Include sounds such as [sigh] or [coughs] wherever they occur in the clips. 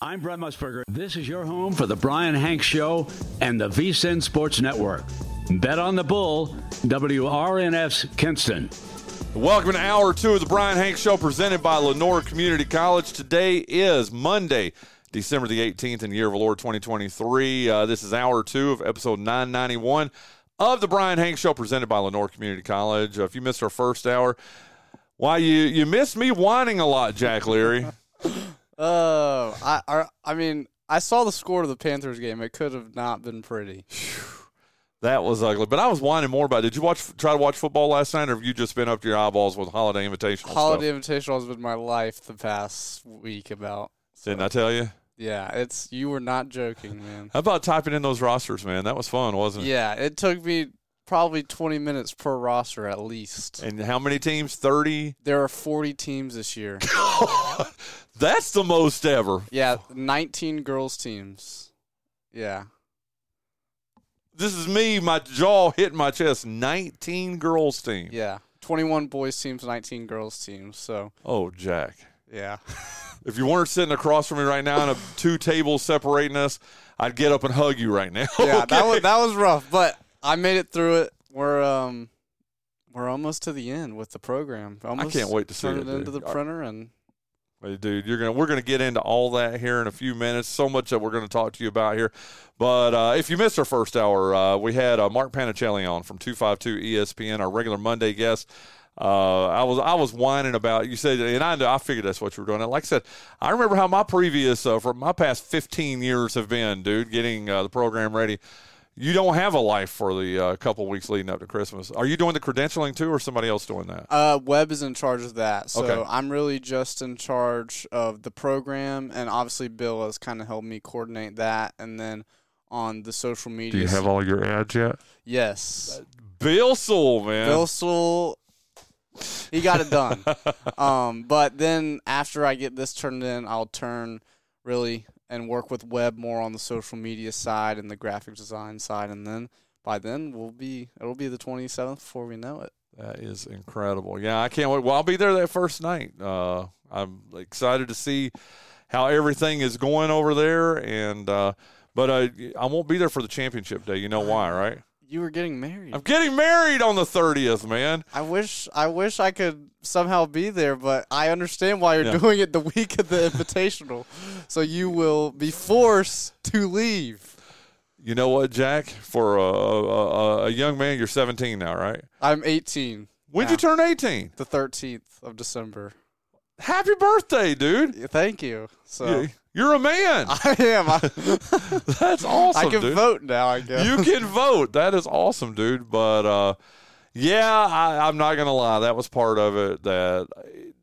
I'm Brent Musburger. This is your home for the Bryan Hanks Show and the VSIN Sports Network. Bet on the Bull, WRNF's Kinston. Welcome to hour two of the Bryan Hanks Show presented by Lenoir Community College. Today is Monday, December the 18th in the year of the Lord 2023. Uh, this is hour two of episode 991 of the Brian Hanks Show presented by Lenoir Community College. Uh, if you missed our first hour, why you you missed me whining a lot, Jack Leary. Oh, I, I, I mean, I saw the score of the Panthers game. It could have not been pretty. That was ugly, but I was whining more about. It. Did you watch? Try to watch football last night, or have you just been up to your eyeballs with holiday invitational? Holiday stuff? Invitational has been my life the past week. About Didn't I tell you? yeah, it's you were not joking, man. How about typing in those rosters, man? That was fun, wasn't it? Yeah, it took me probably 20 minutes per roster at least. And how many teams? Thirty. There are 40 teams this year. [laughs] That's the most ever. Yeah, 19 girls teams. Yeah. This is me, my jaw hitting my chest. 19 girls team. Yeah. 21 boys teams, 19 girls teams. So, Oh, Jack. yeah. [laughs] If you weren't sitting across from me right now and a, two tables separating us, I'd get up and hug you right now. yeah, that [laughs] was that was rough, but I made it through it. We're um we're almost to the end with the program. Almost can't wait to see turn it, it into dude. the printer and Hey, dude, you're gonna we're gonna get into all that here in a few minutes. So much that we're gonna talk to you about here. But uh, if you missed our first hour, uh, we had uh, Mark Panicelli on from two five two ESPN, our regular Monday guest. Uh, I was I was whining about you said, and I I figured that's what you were doing. Like I said, I remember how my previous uh, for my past 15 years have been, dude, getting uh, the program ready. You don't have a life for the uh, couple weeks leading up to Christmas. Are you doing the credentialing too, or somebody else doing that? uh Webb is in charge of that. So Okay. I'm really just in charge of the program and obviously Bill has kind of helped me coordinate that and then on the social media. Do you have all your ads yet? Yes. Bill Sewell, man. Bill Sewell he got it done. [laughs] um, but then after I get this turned in, I'll turn really and work with Webb more on the social media side and the graphic design side, and then by then we'll be it'll be the 27th before we know it. That is incredible. Yeah, I can't wait. Well, I'll be there that first night. Uh, I'm excited to see how everything is going over there, and uh, but uh, I won't be there for the championship day. You know why, right? You were getting married. I'm getting married on the 30th, man. I wish I wish I could somehow be there, but I understand why you're Yeah. doing it the week of the invitational. [laughs] So you will be forced to leave. You know what, Jack? For a, a, a- young man, you're 17 now, right? I'm 18. When'd Yeah. you turn 18? The 13th of December. Happy birthday, dude! Thank you. So You- You're a man. [laughs] I am. I, [laughs] That's awesome, I can dude. vote now. I guess. you can [laughs] vote. That is awesome, dude. But uh, yeah, I, I'm not gonna lie. That was part of it. That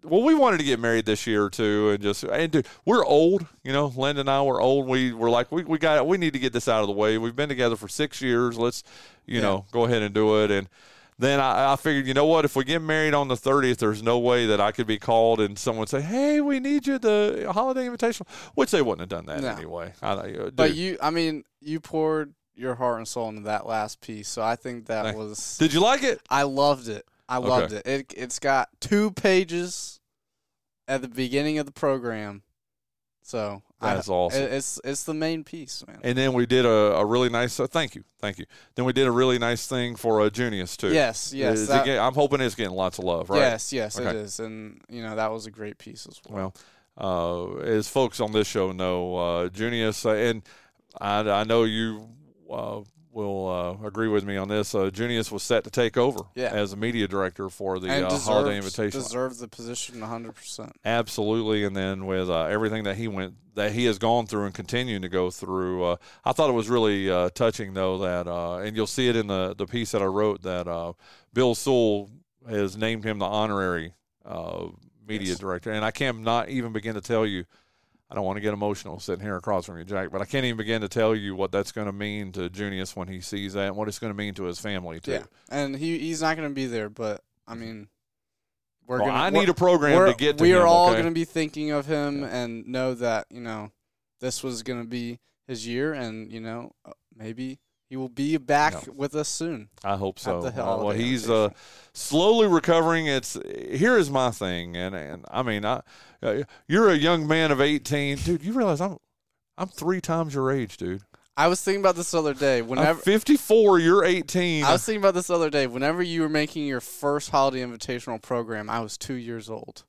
well, we wanted to get married this year too, and just and dude, we're old. You know, Linda and I were old. We were like, we we got we need to get this out of the way. We've been together for six years. Let's you Yeah. know go ahead and do it. And then I, I figured, you know what? If we get married on the 30th, there's no way that I could be called and someone say, "Hey, we need you the holiday invitation," which they wouldn't have done that No. anyway. I, But you, I mean, you poured your heart and soul into that last piece, so I think that Thank- was. did you like it? I loved it. I Okay. loved it. It it's got two pages at the beginning of the program, so That's awesome. it's it's the main piece, man. And then we did a, a really nice. Uh, thank you, thank you. Then we did a really nice thing for uh, Junius too. yes, yes, that- I'm hoping it's getting lots of love, right? yes, yes, it Okay. is, and you know that was a great piece as well. Well, uh, as folks on this show know, uh, Junius, uh, and I, I know you uh, will uh, agree with me on this. Uh, Junius was set to take over Yeah. as a media director for the uh, deserves, holiday invitation. deserves the position 100. percent Absolutely, and then with uh, everything that he went, that he has gone through and continuing to go through, uh, I thought it was really uh, touching, though that, uh, and you'll see it in the the piece that I wrote that uh, Bill Sewell has named him the honorary uh, media Yes. director, and I can't not even begin to tell you. I don't want to get emotional sitting here across from you, Jack, but I can't even begin to tell you what that's going to mean to Junius when he sees that, and what it's going to mean to his family too. Yeah, and he he's not going to be there, but I mean, we're Well, gonna. I need a program to get to we him, are all okay? going to be thinking of him and know that you know this was going to be his year, and you know uh, maybe he will be back Yeah. with us soon. I hope so. Uh, well, he's uh, slowly recovering. It's here is my thing, and and I mean, I, uh, you're a young man of 18, dude. You realize I'm I'm three times your age, dude. I was thinking about this other day. I'm Whenever 54. You're 18. I was thinking about this other day. Whenever you were making your first holiday invitational program, I was two years old.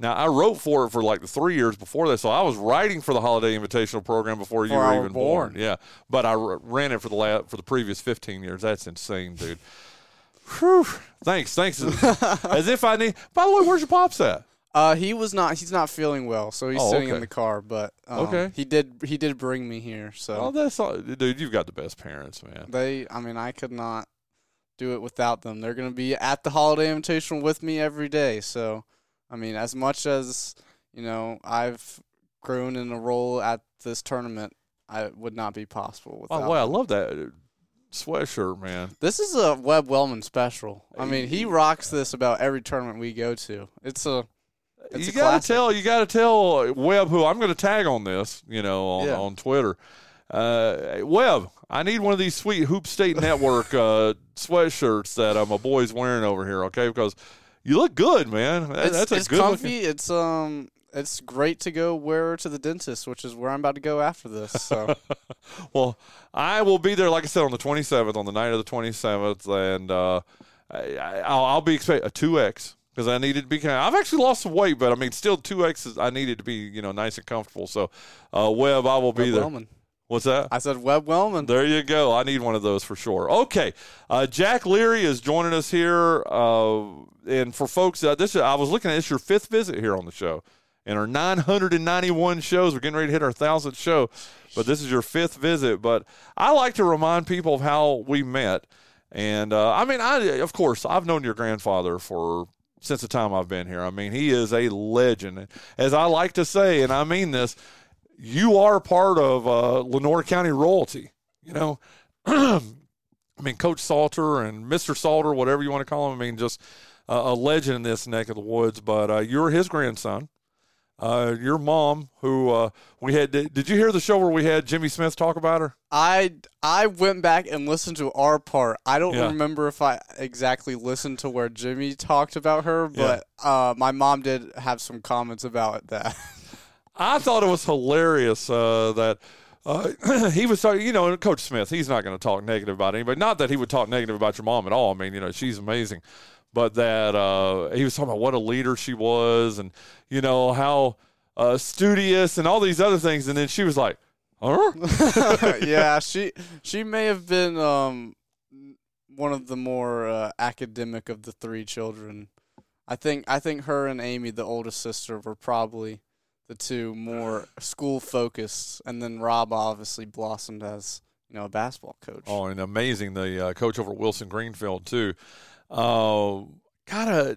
Now I wrote for it for like the three years before that, so I was writing for the holiday invitational program before you were even born. born. Yeah, but I r- ran it for the la- for the previous 15 years. That's insane, dude. Whew. Thanks, thanks. [laughs] As if I need. By the way, where's your pops at? Uh, he was not. He's not feeling well, so he's Oh, sitting okay. in the car. But um, Okay. he did. He did bring me here. So Oh, that's all, dude. You've got the best parents, man. they. I mean, I could not do it without them. They're gonna be at the holiday invitational with me every day. So, I mean, as much as you know, I've grown in a role at this tournament. I would not be possible without. the way, I love that uh, sweatshirt, man. This is a Webb Wellman special. I mean, he rocks this about every tournament we go to. It's a It's you a gotta classic. tell you gotta tell Webb who I'm gonna tag on this, you know, on, Yeah. on Twitter. Uh, Webb, I need one of these sweet Hoop State Network uh, sweatshirts that uh, my boy's wearing over here, okay? Because you look good, man. That- it's, That's a it's good comfy. looking. It's um it's great to go wear to the dentist, which is where I'm about to go after this. So [laughs] Well, I will be there, like I said, on the 27th, on the night of the 27th, and uh, I, I- I'll, I'll be expect a two X because I needed to be. Kind of, I've actually lost some weight, but I mean, still two X. I needed to be, you know, nice and comfortable. So, uh, Webb, I will be there. What's that? I said Webb Wellman. There you go. I need one of those for sure. Okay, uh, Jack Leary is joining us here, uh, and for folks, uh, this I was looking at this your fifth visit here on the show, and our 991 shows. We're getting ready to hit our thousandth show, but this is your fifth visit. But I like to remind people of how we met, and uh, I mean, I of course I've known your grandfather for since the time I've been here. I mean, he is a legend, as I like to say, and I mean this you are part of uh, Lenoir County royalty. You know, [clears throat] I mean, Coach Salter and Mr. Salter, whatever you want to call him. I mean, just uh, a legend in this neck of the woods. But uh, you're his grandson. Uh, your mom, who uh, we had, did, did you hear the show where we had Jimmy Smith talk about her? I I went back and listened to our part. I don't Yeah. remember if I exactly listened to where Jimmy talked about her, but uh, my mom did have some comments about that. [laughs] I thought it was hilarious uh, that uh, [clears throat] he was talking. You know, Coach Smith. He's not going to talk negative about anybody. Not that he would talk negative about your mom at all. I mean, you know, she's amazing, but that uh, he was talking about what a leader she was, and you know how uh, studious and all these other things. And then she was like, "Huh?" [laughs] [laughs] yeah, she she may have been um one of the more uh, academic of the three children. I think I think her and Amy, the oldest sister, were probably the two more school focused, and then Rob obviously blossomed as you know a basketball coach. Oh, and amazing the uh, coach over at Wilson Greenfield too. Uh, gotta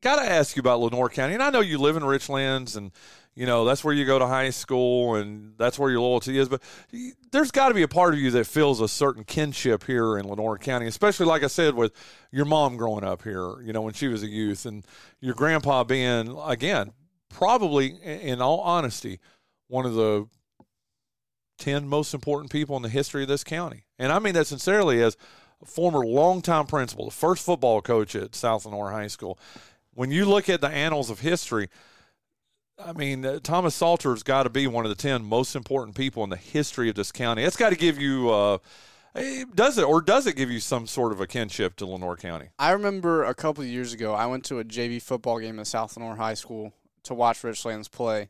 gotta ask you about Lenoir County, and I know you live in Richlands, and you know that's where you go to high school, and that's where your loyalty is. But there's got to be a part of you that feels a certain kinship here in Lenoir County, especially like I said with your mom growing up here. You know when she was a youth, and your grandpa being again probably, in- all honesty, one of the 10 most important people in the history of this county. And I mean that sincerely as a former longtime principal, the first football coach at South Lenoir High School. When you look at the annals of history, I mean, uh, Thomas Salter's got to be one of the 10 most important people in the history of this county. It's got to give you, uh, eh, does it, or does it give you some sort of a kinship to Lenoir County? I remember a couple years ago, I went to a JV football game at South Lenoir High School to watch Richlands play,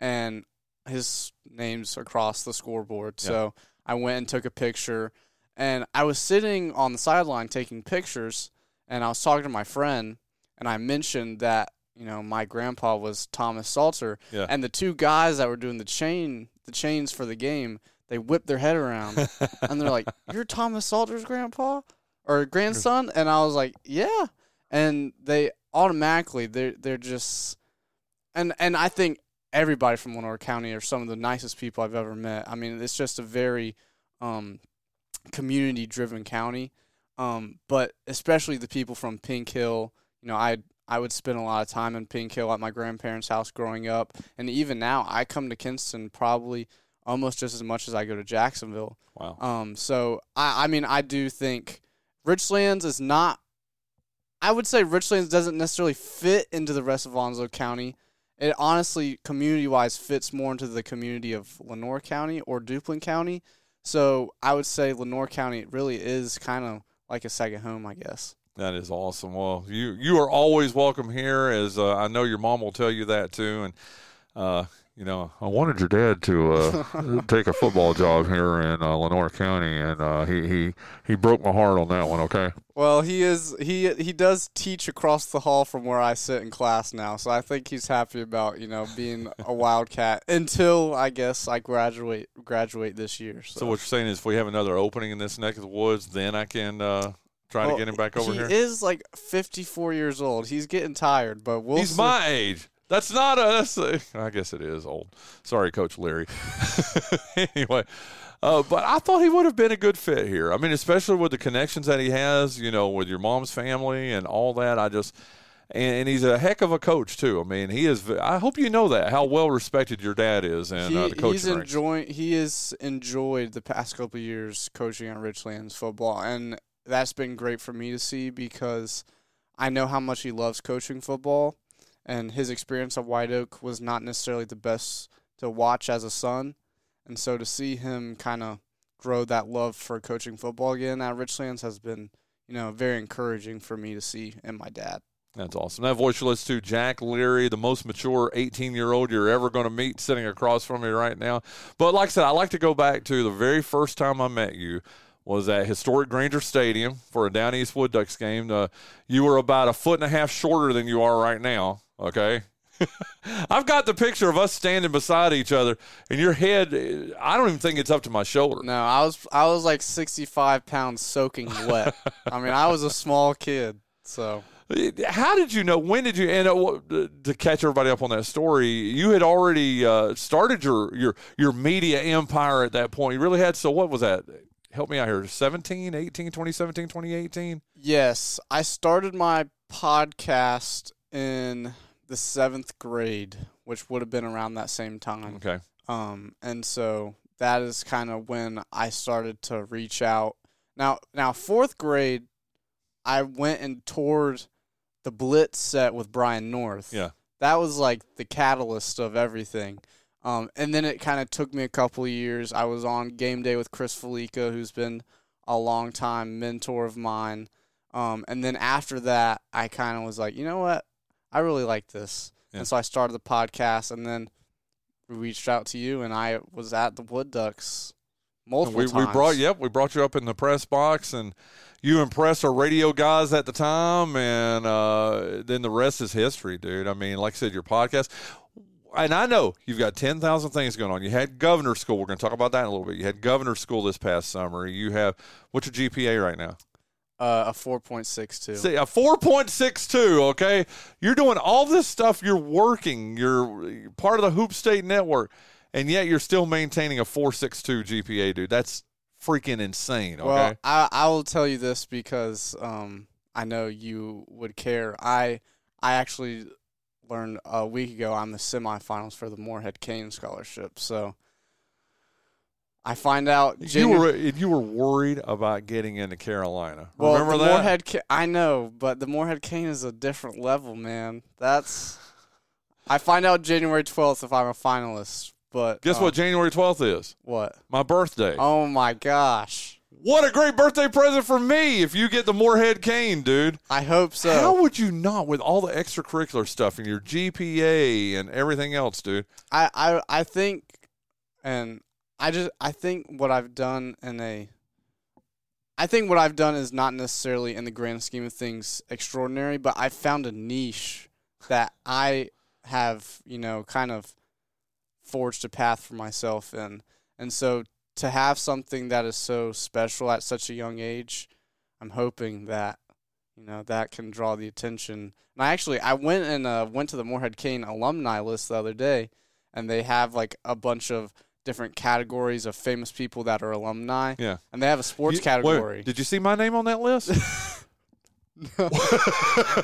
and his name's across the scoreboard. So I went and took a picture, and I was sitting on the sideline taking pictures, and I was talking to my friend, and I mentioned that you know my grandpa was Thomas Salter, Yeah. and the two guys that were doing the chain, the chains for the game, they whipped their head around, [laughs] and they're like, "You're Thomas Salter's grandpa or grandson?" And I was like, "Yeah." And they automatically they're they're just and and I think everybody from Lenoir County are some of the nicest people I've ever met. I mean, it's just a very um, community driven county. Um, but especially the people from Pink Hill, you know, I I would spend a lot of time in Pink Hill at my grandparents' house growing up, and even now I come to Kinston probably almost just as much as I go to Jacksonville. Wow. Um, so I, I mean, I do think Richlands is not. I would say Richlands doesn't necessarily fit into the rest of Onslow County, it honestly community wise fits more into the community of Lenoir County or Duplin County. So I would say Lenoir County really is kind of like a second home, I guess. That is awesome. Well, you you are always welcome here, as uh, I know your mom will tell you that too. And uh, you know, I wanted your dad to uh, [laughs] take a football job here in uh, Lenoir County, and uh, he he he broke my heart on that one. Okay. Well, he is he he does teach across the hall from where I sit in class now, so I think he's happy about you know being a wildcat [laughs] until I guess I graduate graduate this year. So, So what you're saying is, if we have another opening in this neck of the woods, then I can uh, try Well, to get him back over here? he here. is like 54 years old. He's getting tired, but we'll He's see. my age. That's not us. I guess it is old. Sorry, Coach Leary. [laughs] anyway, uh, but I thought he would have been a good fit here. I mean, especially with the connections that he has, you know, with your mom's family and all that. I just. And, and he's a heck of a coach too. I mean, he is. I hope you know that how well respected your dad is and He, uh, the coaching he's enjoying. He has enjoyed the past couple of years coaching at Richlands football, and that's been great for me to see because I know how much he loves coaching football, and his experience at White Oak was not necessarily the best to watch as a son, and so to see him kind of grow that love for coaching football again at Richlands has been, you know, very encouraging for me to see in my dad. That's awesome. That voice you listen to, Jack Leary, the most mature 18 year old you're ever going to meet sitting across from me right now. But like I said, I like to go back to the very first time I met you was at historic Granger Stadium for a Down East Wood Ducks game. Uh, you were about a foot and a half shorter than you are right now. Okay. [laughs] I've got the picture of us standing beside each other, and your head, I don't even think it's up to my shoulder. No, I was I was like 65 pounds soaking wet. [laughs] I mean, I was a small kid, so. How did you know? When did you? And uh, to catch everybody up on that story, you had already uh, started your your your media empire at that point. You really had. So what was that? Help me out here. 17, 18, 2017, 2018? Yes, I started my podcast in the seventh grade, which would have been around that same time. Okay. Um, and so that is kind of when I started to reach out. Now, now fourth grade, I went and toured the Blitz set with Brian North. Yeah. that was like the catalyst of everything. Um, and then it kind of took me a couple of years. I was on game day with Chris Felica, who's been a long time mentor of mine. Um, and then after that, I kind of was like, you know what? I really like this. Yeah. And so I started the podcast and then we reached out to you, and I was at the Wood Ducks multiple We, times. we brought yep we brought you up in the press box and you impressed our radio guys at the time and uh, then the rest is history dude i mean like i said your podcast and i know you've got 10,000 things going on you had governor school we're going to talk about that in a little bit you had governor school this past summer you have what's your gpa right now uh, a 4.62. See, a 4.62, okay? You're doing all this stuff, you're working, you're part of the Hoop State network, and yet you're still maintaining a 4.62 GPA, dude. That's freaking insane, okay? Well, I I will tell you this because um I know you would care. I I actually learned a week ago I'm the semifinals for the Morehead-Cain scholarship. So I find out you Janu- were you were worried about getting into Carolina. well, Remember the that? Morehead, I know, but the Morehead-Cain is a different level, man. That's I find out January 12th if I'm a finalist. But Guess what um, January 12th is? What? My birthday. Oh my gosh! What a great birthday present for me if you get the Morehead-Cain, dude. I hope so. How would you not with all the extracurricular stuff and your GPA and everything else, dude? I, I I think, and I just I think what I've done in a. I think what I've done is not necessarily in the grand scheme of things extraordinary, but I found a niche that I have, you know, kind of forged a path for myself in. And so to have something that is so special at such a young age, I'm hoping that you know that can draw the attention. And I actually I went and uh, went to the Morehead-Cain alumni list the other day, and they have like a bunch of different categories of famous people that are alumni. Yeah. and they have a sports You- wait, category. did you see my name on that list? [laughs] [laughs]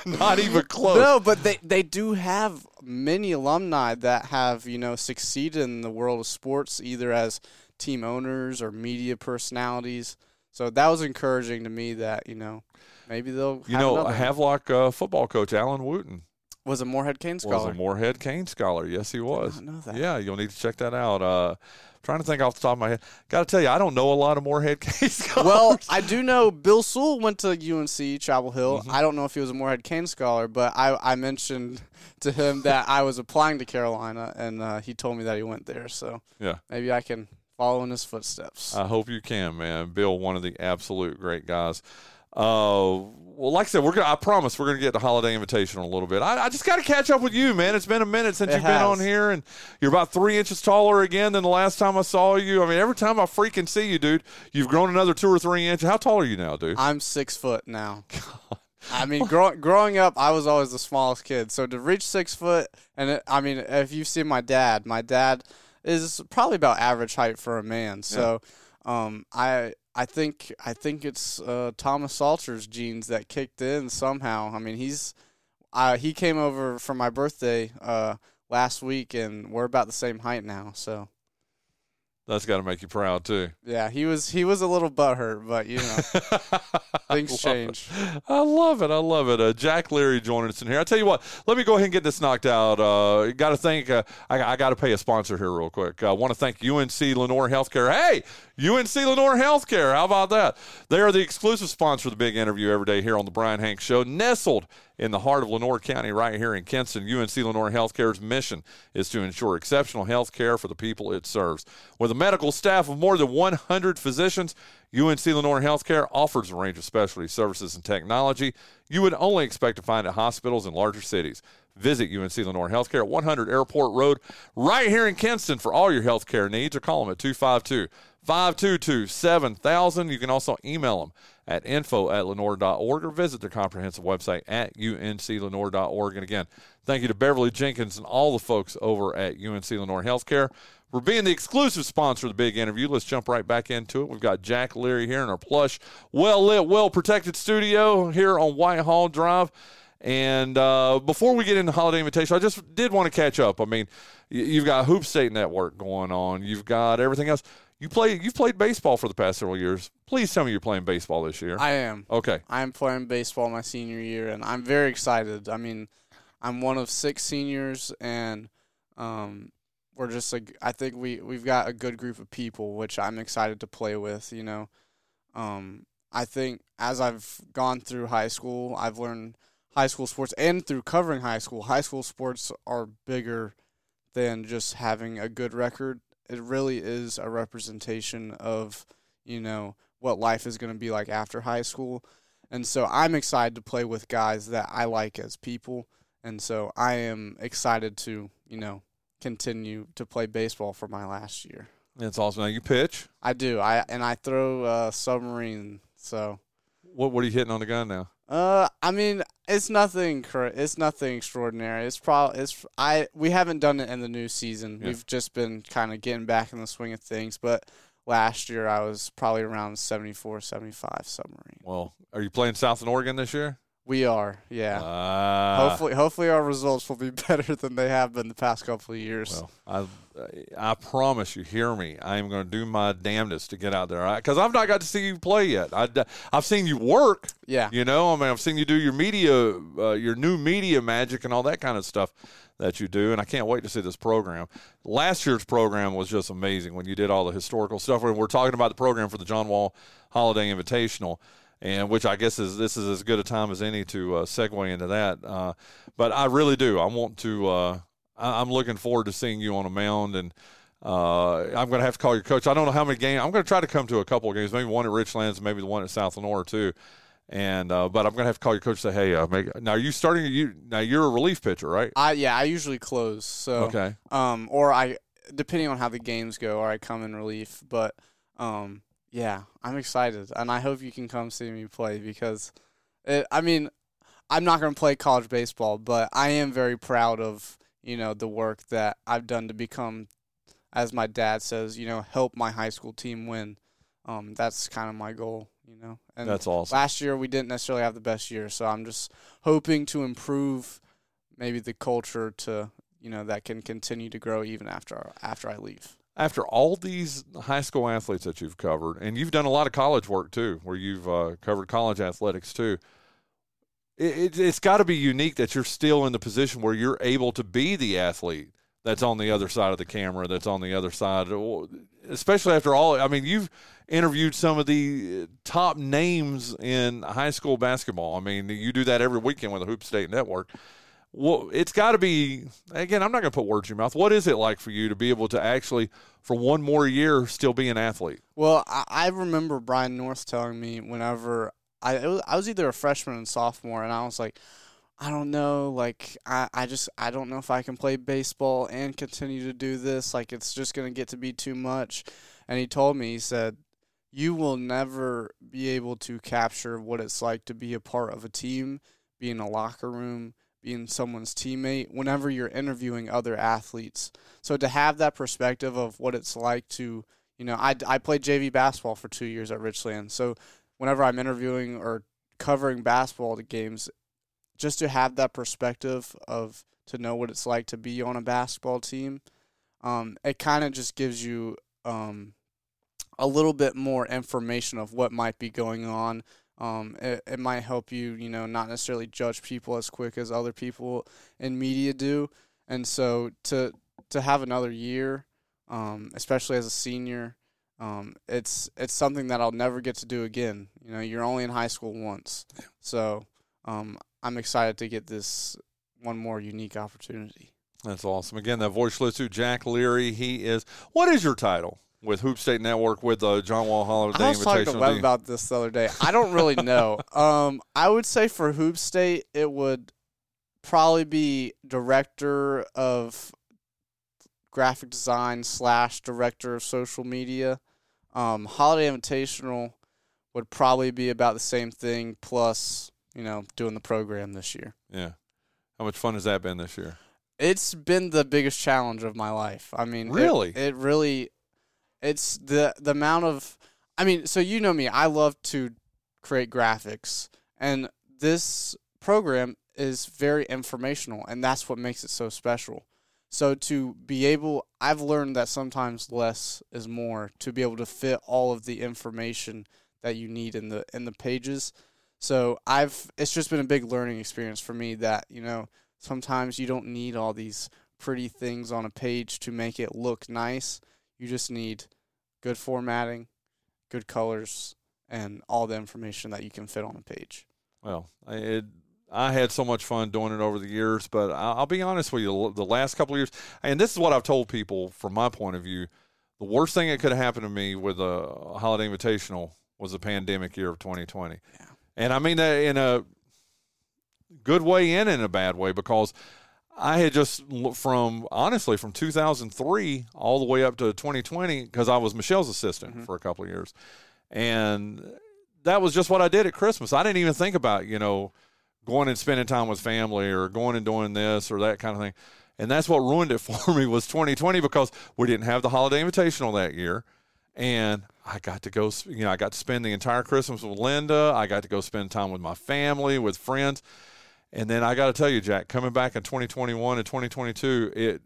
Not even close. No, but they they do have many alumni that have you know succeeded in the world of sports, either as team owners or media personalities. So that was encouraging to me that you know maybe they'll You know, another. Havelock uh, football coach Alan Wooten Was a Morehead-Cain scholar. was a Morehead-Cain scholar. Yes, he was. know that. Yeah, you'll need to check that out. Uh, trying to think off the top of my head. Got to tell you, I don't know a lot of Moorhead [laughs] Kane scholars. well, I do know Bill Sewell went to UNC Chapel Hill. Mm-hmm. I don't know if he was a Morehead-Cain scholar, but I, I mentioned to him [laughs] that I was applying to Carolina, and uh, he told me that he went there. So yeah. maybe I can follow in his footsteps. I hope you can, man. Bill, one of the absolute great guys. Uh, well, like I said, we're gonna. I promise we're gonna get the holiday invitation a little bit. I, I just got to catch up with you, man. It's been a minute since It you've been on here, and you're about three inches taller again than the last time I saw you. I mean, every time I freaking see you, dude, you've grown another two or three inches. How tall are you now, dude? I'm six foot now. [laughs] I mean, grow, growing up, I was always the smallest kid. So to reach six foot, and it, I mean, if you've seen my dad, my dad is probably about average height for a man. So, um, I I think I think it's uh, Thomas Salter's genes that kicked in somehow. I mean, he's uh, he came over for my birthday uh, last week, and we're about the same height now. So. That's got to make you proud too. Yeah, he was he was a little butthurt, but you know [laughs] things Love it. change. I love it. I love it. Uh, Jack Leary joining us in here. I tell you what, let me go ahead and get this knocked out. Uh, got to thank. Uh, I, I got to pay a sponsor here real quick. I want to thank UNC Lenoir Healthcare. Hey, UNC Lenoir Healthcare. How about that? They are the exclusive sponsor of the big interview every day here on the Bryan Hanks Show. Nestled in the heart of Lenoir County, right here in Kinston, UNC Lenoir Healthcare's mission is to ensure exceptional health care for the people it serves. With a medical staff of more than 100 physicians, UNC Lenoir Healthcare offers a range of specialty services and technology you would only expect to find at hospitals in larger cities. Visit UNC Lenoir Healthcare at 100 Airport Road, right here in Kinston, for all your healthcare needs, or call them at 252 522 7000. You can also email them at info at lenore.org or visit their comprehensive website at unclenore.org. And again, thank you to Beverly Jenkins and all the folks over at UNC Lenoir Healthcare for being the exclusive sponsor of the big interview. Let's jump right back into it. We've got Jack Leary here in our plush, well lit, well protected studio here on Whitehall Drive. And uh, before we get into holiday invitation, I just did want to catch up. I mean, you've got Hoop State Network going on. You've got everything else. You play. You've played baseball for the past several years. Please tell me you're playing baseball this year. I am. okay. I'm playing baseball my senior year, and I'm very excited. I mean, I'm one of six seniors, and um, we're just like I think we we've got a good group of people, which I'm excited to play with. You know, um, I think as I've gone through high school, I've learned high school sports, and through covering high school, high school sports are bigger than just having a good record. It really is a representation of you know what life is going to be like after high school. And so I'm excited to play with guys that I like as people. And so I am excited to, you know, continue to play baseball for my last year. That's awesome. Now you pitch. I do. I and I throw uh, submarine. So, What What are you hitting on the gun now? Uh, I mean, it's nothing. It's nothing extraordinary. It's probably it's. I we haven't done it in the new season. Yeah. We've just been kind of getting back in the swing of things. But last year I was probably around 74, 75 submarine. Well, are you playing South and Oregon this year? We are. Yeah. Ah. Hopefully, hopefully our results will be [laughs] better than they have been the past couple of years. Well, I I promise you, hear me. I am going to do my damnedest to get out there because I've not got to see you play yet. I, have seen you work. yeah, You know, I mean, I've seen you do your media, uh, your new media magic, and all that kind of stuff that you do, and I can't wait to see this program. Last year's program was just amazing when you did all the historical stuff. And we're talking about the program for the John Wall Holiday Invitational, and which I guess is this is as good a time as any to uh, segue into that. Uh, but I really do. I want to. Uh, I, I'm looking forward to seeing you on a mound and. Uh, I'm going to have to call your coach. I don't know how many games. I'm going to try to come to a couple of games, maybe one at Richlands, maybe the one at South Lenoir too. And uh, but I'm going to have to call your coach and say, hey, uh, make, now are you starting? You now you're a relief pitcher, right? I yeah I usually close. So Okay. um or I depending on how the games go, or I come in relief. But um yeah, I'm excited, and I hope you can come see me play because it, I mean I'm not going to play college baseball, but I am very proud of you know the work that I've done to become, as my dad says, you know, help my high school team win. Um, that's kind of my goal, you know. And That's awesome. last year we didn't necessarily have the best year, so I'm just hoping to improve maybe the culture to you know that can continue to grow even after after I leave. After all these high school athletes that you've covered, and you've done a lot of college work too, where you've uh, covered college athletics too. it, it's got to be unique that you're still in the position where you're able to be the athlete that's on the other side of the camera, that's on the other side, especially after all. I mean, you've interviewed some of the top names in high school basketball. I mean, you do that every weekend with the Hoop State Network. Well, it's got to be, again, I'm not going to put words in your mouth. What is it like for you to be able to actually, for one more year, still be an athlete? Well, I, I remember Brian North telling me whenever I, was, I was either a freshman and sophomore, and I was like, I don't know. Like, I, I just, I don't know if I can play baseball and continue to do this. Like, it's just going to get to be too much. And he told me, he said, you will never be able to capture what it's like to be a part of a team, be in a locker room, being someone's teammate whenever you're interviewing other athletes. So to have that perspective of what it's like to, you know, I, I played JV basketball for two years at Richland. So whenever I'm interviewing or covering basketball games, just to have that perspective of to know what it's like to be on a basketball team, um, it kind of just gives you um, a little bit more information of what might be going on. Um, it, it might help you, you know, not necessarily judge people as quick as other people in media do. And so to to have another year, um, especially as a senior, um, it's it's something that I'll never get to do again. You know, you're only in high school once, so um, I'm excited to get this one more unique opportunity. That's awesome. Again, that voice listener, Jack Leary. He is. What is your title with Hoop State Network with the John Wall Holiday I was talking to Webb about this the other day. I don't really [laughs] know. um, I would say for Hoop State, it would probably be director of graphic design slash director of social media. Um, Holiday Invitational would probably be about the same thing plus you know, doing the program this year. Yeah. How much fun has that been this year? It's been the biggest challenge of my life. I mean, really, it, it really, it's the the amount of. I mean, so you know me. I love to create graphics, and this program is very informational, and that's what makes it so special. So to be able, I've learned that sometimes less is more. To be able to fit all of the information that you need in the in the pages so I've it's just been a big learning experience for me that, you know, sometimes you don't need all these pretty things on a page to make it look nice. You just need good formatting, good colors, and all the information that you can fit on a page. Well, it, I had so much fun doing it over the years, but I'll be honest with you, the last couple of years, and this is what I've told people from my point of view, the worst thing that could have happened to me with a holiday invitational was the pandemic year of 2020. Yeah and I mean that in a good way and in a bad way because I had just from honestly from 2003 all the way up to 2020 because I was Michelle's assistant mm-hmm. for a couple of years, and that was just what I did at Christmas. I didn't even think about you know going and spending time with family or going and doing this or that kind of thing. And that's what ruined it [laughs] for me was 2020 because we didn't have the holiday invitational that year and I got to go. You know, I got to spend the entire Christmas with Linda. I got to go spend time with my family, with friends, and then I got to tell you, Jack, coming back in 2021 and 2022, it.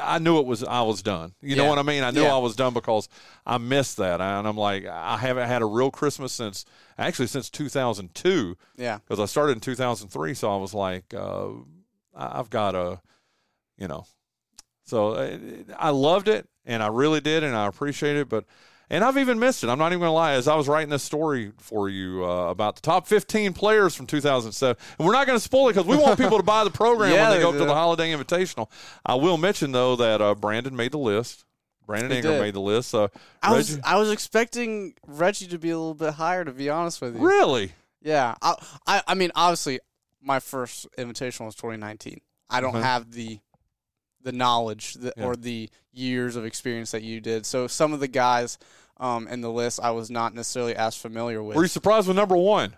I knew it was I was done. You yeah. know what I mean? I knew yeah. I was done because I missed that, and I'm like, I haven't had a real Christmas since actually since 2002. Yeah, because I started in 2003, so I was like, uh, I've got a, you know, so uh, I loved it and I really did, and I appreciate it. But and I've even missed it. I'm not even going to lie. As I was writing this story for you uh, about the top 15 players from 2007, and we're not going to spoil it because we want people to buy the program yeah, when they, go do. to the Holiday Invitational. I will mention though that uh, Brandon made the list. Brandon Ingram made the list. So I was I was expecting Reggie to be a little bit higher. To be honest with you, really? Yeah. I I, I mean, obviously, my first invitation was 2019. I don't uh-huh. have the the knowledge that, yeah. or the years of experience that you did. So some of the guys um, in the list I was not necessarily as familiar with. Were you surprised with number one?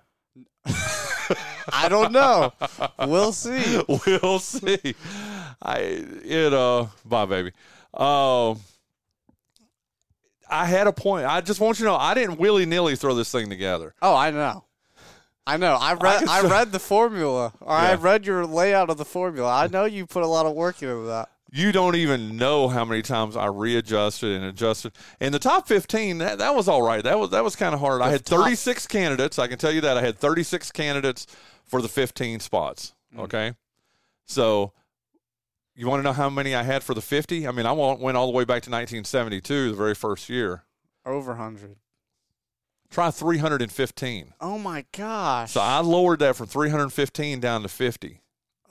[laughs] I don't know. We'll see. [laughs] We'll see. I it uh bye baby. Um I had a point. I just want you to know I didn't willy nilly throw this thing together. Oh, I know. I know. I read. I, I read the formula, or yeah. I read your layout of the formula. I know you put a lot of work into that. You don't even know how many times I readjusted and adjusted. And the top 15, that, that was all right. That was that was kind of hard. I had top- 36 candidates. I can tell you that. I had 36 candidates for the 15 spots. Mm. Okay. So you want to know how many I had for the 50? I mean, I went went all the way back to 1972, the very first year. Over hundred. Try 315. Oh my gosh. So I lowered that from 315 down to 50.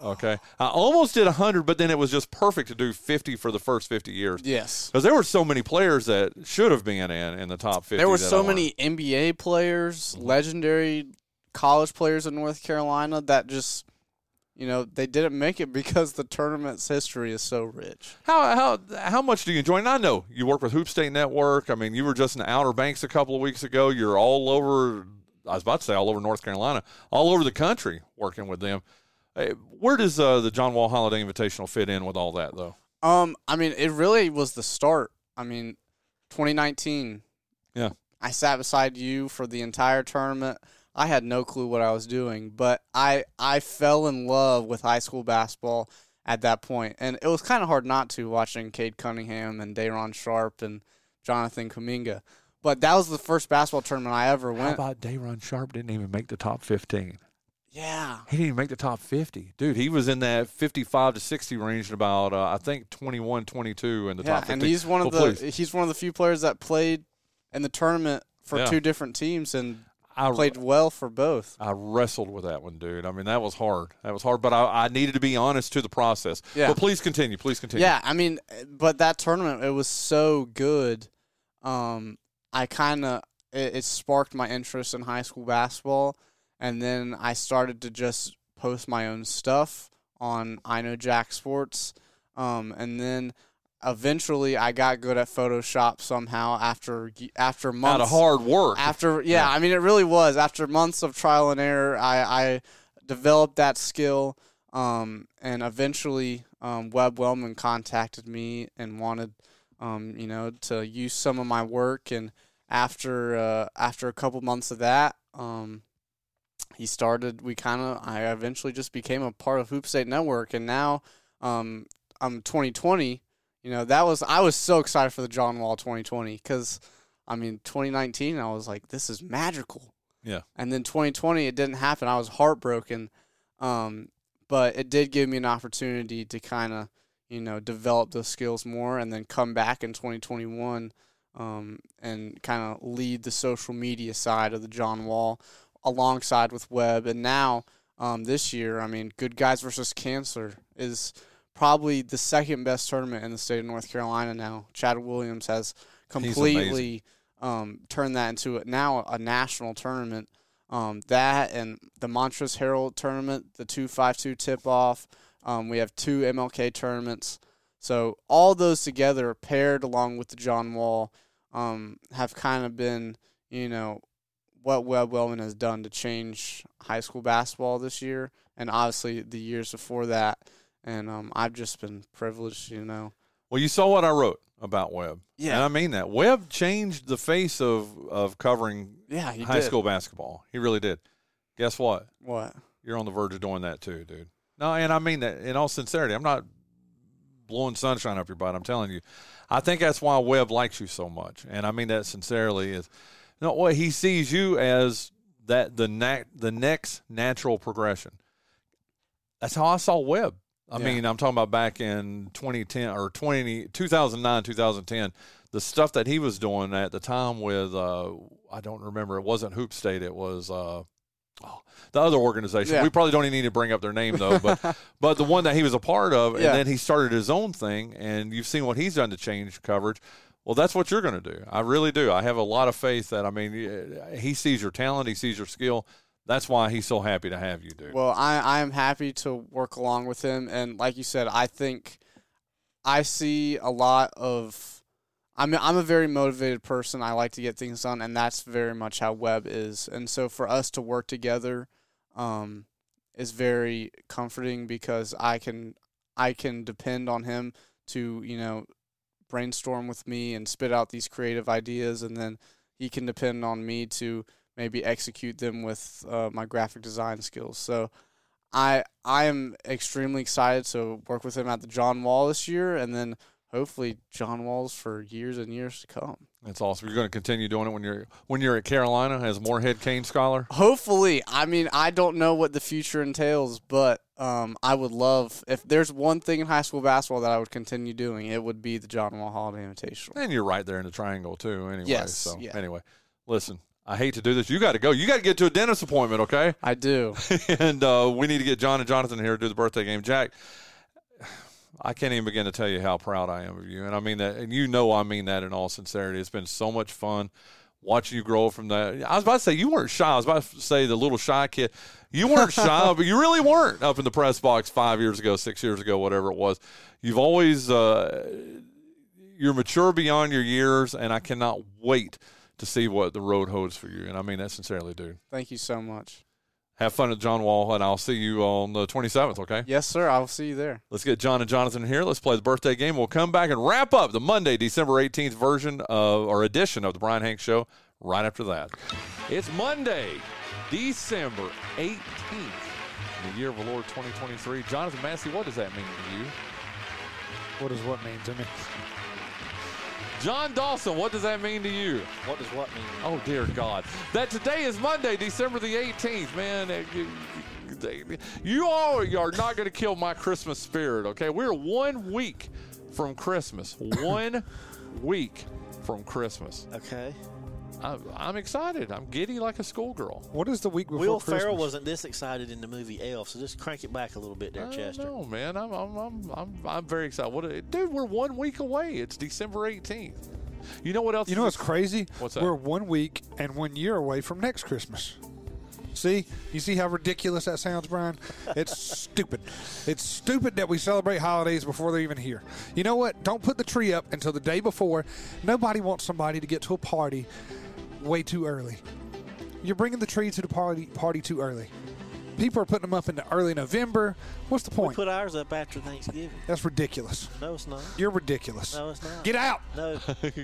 Okay. I almost did 100, but then it was just perfect to do 50 for the first 50 years. yes. Because there were so many players that should have been in in the top 50. There were so many NBA players, mm-hmm. legendary college players in North Carolina that just, you know, they didn't make it [laughs] because the tournament's history is so rich. How how how much do you enjoy? And I know you work with Hoop State Network. I mean, you were just in the Outer Banks a couple of weeks ago. You're all over. I was about to say all over North Carolina, all over the country working with them. Hey, where does uh, the John Wall Holiday Invitational fit in with all that, though? Um, I mean, it really was the start. I mean, 2019. Yeah. I sat beside you for the entire tournament. I had no clue what I was doing, but I I fell in love with high school basketball at that point, and it was kind of hard not to watching Cade Cunningham and Day'Ron Sharpe and Jonathan Kuminga. But that was the first basketball tournament I ever went. How went. about Day'Ron Sharpe didn't even make the top 15? Yeah, He didn't even make the top 50. Dude, he was in that 55 to 60 range in about, uh, I think, 21, 22 in the yeah, top 50. and he's one of Well, the please. he's one of the few players that played in the tournament for Yeah. two different teams and I, played well for both. I wrestled with that one, dude. I mean, that was hard. That was hard, but I, I needed to be honest to the process. Yeah. But please continue. Please continue. Yeah, I mean, but that tournament it was so good. Um, I kind of it, it sparked my interest in high school basketball, and then I started to just post my own stuff on I know Jack Sports. Um, and then eventually I got good at Photoshop somehow after after months Out of hard work. after yeah, I mean it really was after months of trial and error I, I developed that skill um, and eventually um, Webb Wellman contacted me and wanted um, you know to use some of my work and after uh, after a couple months of that um, he started we kind of I eventually just became a part of Hoop State Network and now um, I'm 2020 you know that was I was so excited for the John Wall 2020 because I mean 2019 I was like this is magical. Yeah. and then 2020 it didn't happen. I was heartbroken um, but it did give me an opportunity to kind of you know develop those skills more and then come back in 2021 um, and kind of lead the social media side of the John Wall alongside with Webb and now um, this year I mean Good Guys versus Cancer is probably the second best tournament in the state of North Carolina now. Chad Williams has completely um, turned that into a, now a national tournament. Um, that and the Montrose Herald tournament, the two five two tip off. Um, we have two MLK tournaments. So all those together, paired along with the John Wall, um, have kind of been, you know, what Webb Wellman has done to change high school basketball this year, and obviously the years before that. And um, I've just been privileged, you know. Well, you saw what I wrote about Webb. Yeah. And I mean that. Webb changed the face of, of covering Yeah, he high did. school basketball. He really did. Guess what? What? You're on the verge of doing that too, dude. No, and I mean that in all sincerity. I'm not blowing sunshine up your butt. I'm telling you. I think that's why Webb likes you so much. And I mean that sincerely is no what he sees you as that the na- the next natural progression. That's how I saw Webb. I Yeah. mean, I'm talking about back in 2010 or 20, 2009, 2010. The stuff that he was doing at the time with, uh, I don't remember, it wasn't Hoop State, it was uh, oh, the other organization. Yeah. We probably don't even need to bring up their name, though, but, [laughs] but the one that he was a part of, Yeah. and then he started his own thing, and you've seen what he's done to change coverage. Well, that's what you're going to do. I really do. I have a lot of faith that, I mean, he sees your talent, he sees your skill. That's why he's so happy to have you, dude. Well, I I am happy to work along with him, and like you said, I think I see a lot of. I'm I'm a very motivated person. I like to get things done, and that's very much how Webb is. And so for us to work together, um, is very comforting because I can I can depend on him to you know brainstorm with me and spit out these creative ideas, and then he can depend on me to maybe execute them with uh, my graphic design skills. So I I am extremely excited to work with him at the John Wall this year, and then hopefully John Walls for years and years to come. That's awesome. You're going to continue doing it when you're when you're at Carolina as Morehead-Cain scholar. Hopefully, I mean I don't know what the future entails, but um, I would love if there's one thing in high school basketball that I would continue doing, it would be the John Wall Holiday Invitational. And you're right there in the triangle too. Anyway, Yes, so yeah. anyway, listen. I hate to do this. You got to go. You got to get to a dentist appointment, okay? I do. [laughs] and uh, we need to get John and Jonathan here to do the birthday game. Jack, I can't even begin to tell you how proud I am of you, and I mean that, and you know I mean that in all sincerity. It's been so much fun watching you grow from that. I was about to say you weren't shy. I was about to say the little shy kid. You weren't shy, [laughs] but you really weren't up in the press box five years ago, six years ago, whatever it was. You've always uh, you're mature beyond your years, and I cannot wait to see what the road holds for you. And I mean that sincerely, dude. Thank you so much. Have fun at John Wall, and I'll see you on the 27th, okay? Yes, sir. I will see you there. Let's get John and Jonathan here. Let's play the birthday game. We'll come back and wrap up the Monday, December 18th version of, or edition of the Bryan Hanks Show right after that. It's Monday, December 18th, the year of the Lord 2023. Jonathan Massey, what does that mean to you? What does what mean to me? John Dawson, what does that mean to you? What does what mean? Oh dear God! That today is Monday, December the eighteenth. Man, uh, you all are not going to kill my Christmas spirit. Okay, we're one week from Christmas. [laughs] One week from Christmas. Okay. I, I'm excited. I'm giddy like a schoolgirl. What is the week before Will Christmas? Ferrell wasn't this excited in the movie Elf, so just crank it back a little bit there, I Chester. know, man. I'm, I'm, I'm, I'm, I'm very excited. What, a- dude? We're one week away. It's December eighteenth. You know what else? You know is- what's crazy? What's that? We're one week and one year away from next Christmas. See, you see how ridiculous that sounds, Bryan? It's [laughs] stupid. It's stupid that we celebrate holidays before they're even here. You know what? Don't put the tree up until the day before. Nobody wants somebody to get to a party way too early. You're bringing the tree to the party party too early. People are putting them up in early November. What's the point? We point? put ours up after Thanksgiving. That's ridiculous. No, it's not. You're ridiculous. No, it's not. Get out. No,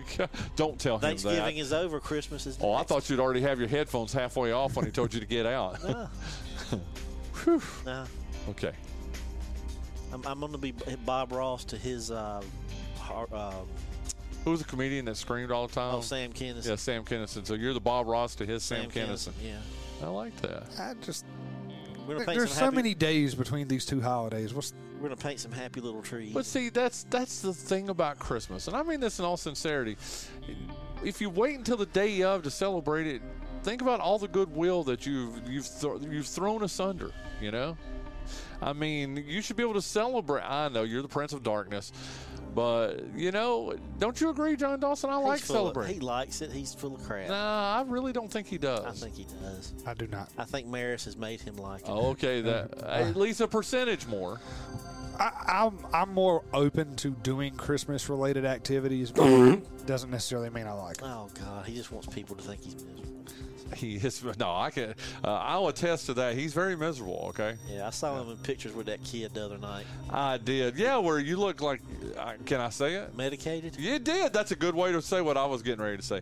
[laughs] Don't tell him that. Thanksgiving is over. Christmas is. Oh, I thought you'd already have your headphones halfway off when he told you to get out. No. [laughs] no. okay. I'm, I'm going to be Bob Ross to his. Uh, har- uh, Who was the comedian that screamed all the time? oh, Sam Kinison. Yeah, Sam Kinison. So you're the Bob Ross to his Sam, Kinison. Yeah. I like that. I just We're gonna paint there's some so happy, many days between these two holidays. What's We're gonna paint some happy little trees. But see, that's that's the thing about Christmas, and I mean this in all sincerity. If you wait until the day of to celebrate it, think about all the goodwill that you've you've thro- you've thrown asunder. You know, I mean, you should be able to celebrate. I know you're the Prince of Darkness, but you know, don't you agree, John Dawson? I He's like full of- celebrating. he likes it. He's full of crap. Nah, I really don't think he does. I think he does. I do not. I think Maris has made him like it. Oh, okay, that [laughs] at least a percentage more. I, I'm I'm more open to doing Christmas related activities. but Mm-hmm. Doesn't necessarily mean I like it. Oh God, he just wants people to think he's miserable. [laughs] He is no, I can. Uh, I'll attest to that. He's very miserable. Okay. Yeah, I saw him in pictures with that kid the other night. I did. Yeah, where you look like. Uh, can I say it? Medicated? You did. That's a good way to say what I was getting ready to say.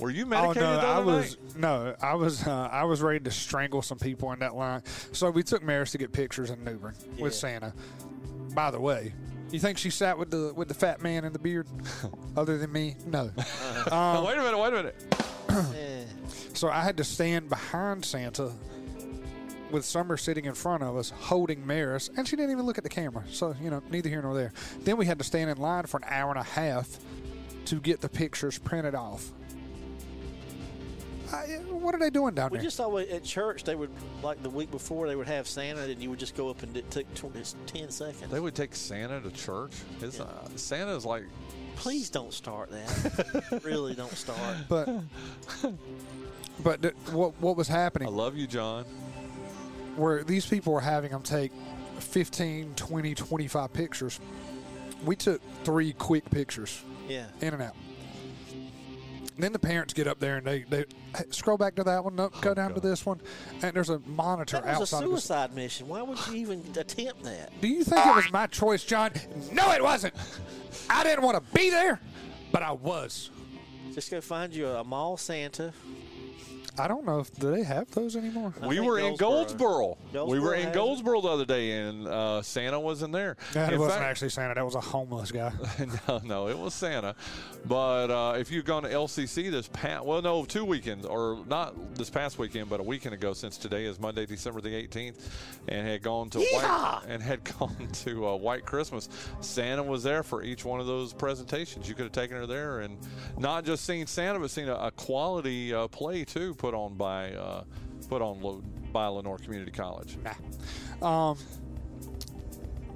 Were you Oh medicated no, the I other was night? no, I was uh, I was ready to strangle some people in that line. So we took Maris to get pictures in New Bern with Santa. By the way, you think she sat with the with the fat man in the beard? [laughs] Other than me, no. Oh, [laughs] wait a minute. Wait a minute. [clears throat] So I had to stand behind Santa with Summer sitting in front of us holding Maris, and she didn't even look at the camera. So, you know, neither here nor there. Then we had to stand in line for an hour and a half to get the pictures printed off. I, what are they doing down We there? We just always at church they would like the week before they would have Santa and you would just go up and it took tw- it's ten seconds. They would take Santa to church. His, Yeah. uh, Santa's like. Please don't start that. [laughs] really don't start. but [laughs] but th- what what was happening? I love you, John. where these people were having them take 15, 20, 25 pictures. We took three quick pictures. Yeah. in and out. Then the parents get up there and they, they hey, scroll back to that one, no, go oh, down to this one, and there's a monitor That was a outside of this. suicide mission. Why would you even attempt that? Do you think it was my choice, John? No, it wasn't. I didn't want to be there, but I was. Just go find you a mall Santa. I don't know if do they have those anymore. I we were in Goldsboro. We were in. Goldsboro the other day, and uh, Santa wasn't there. That In wasn't fact- actually Santa. That was a homeless guy. [laughs] no, no, it was Santa. But uh, if you've gone to LCC this past, well, no, two weekends, or not this past weekend, but a weekend ago, since today is Monday, December the 18th, and had gone to White and had [laughs] gone to uh, White Christmas, Santa was there for each one of those presentations. You could have taken her there and not just seen Santa, but seen a, a quality uh, play too, put on by uh, put on lo- by Lenoir Community College. Um,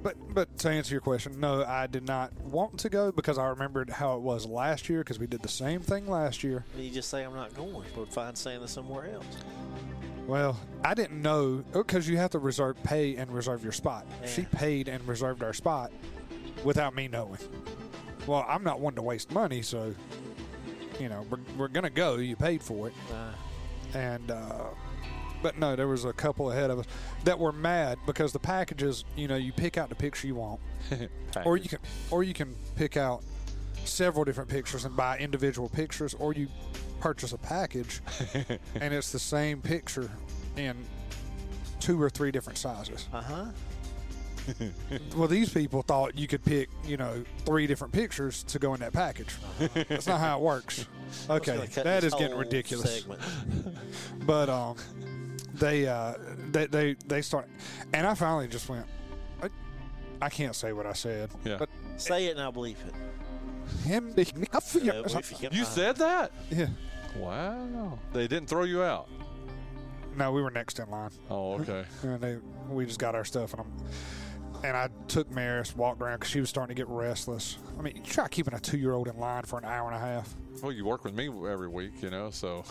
but but to answer your question, no, I did not want to go because I remembered how it was last year because we did the same thing last year. You just say I'm not going, but find Santa somewhere else. Well, I didn't know because you have to reserve, pay, and reserve your spot. Yeah. She paid and reserved our spot without me knowing. Well, I'm not one to waste money, so you know we're, we're gonna go. You paid for it, Uh, and uh, but no, there was a couple ahead of us that were mad because the packages. You know, you pick out the picture you want, [laughs] or you can or you can pick out several different pictures and buy individual pictures, or you purchase a package [laughs] and it's the same picture in two or three different sizes. uh huh. [laughs] Well, these people thought you could pick, you know, three different pictures to go in that package. That's not how it works. [laughs] Okay, that is getting ridiculous. [laughs] But um, they uh, they they they start, and I finally just went. I, I can't say what I said. Yeah. But Say it and I'll believe it. him, you can- You said that? yeah. Wow. They didn't throw you out. No, we were next in line. Oh, okay. and they we just got our stuff and I'm and I took Maris, walked around because she was starting to get restless. I mean, you try keeping a two year old in line for an hour and a half. Well, you work with me every week, you know, so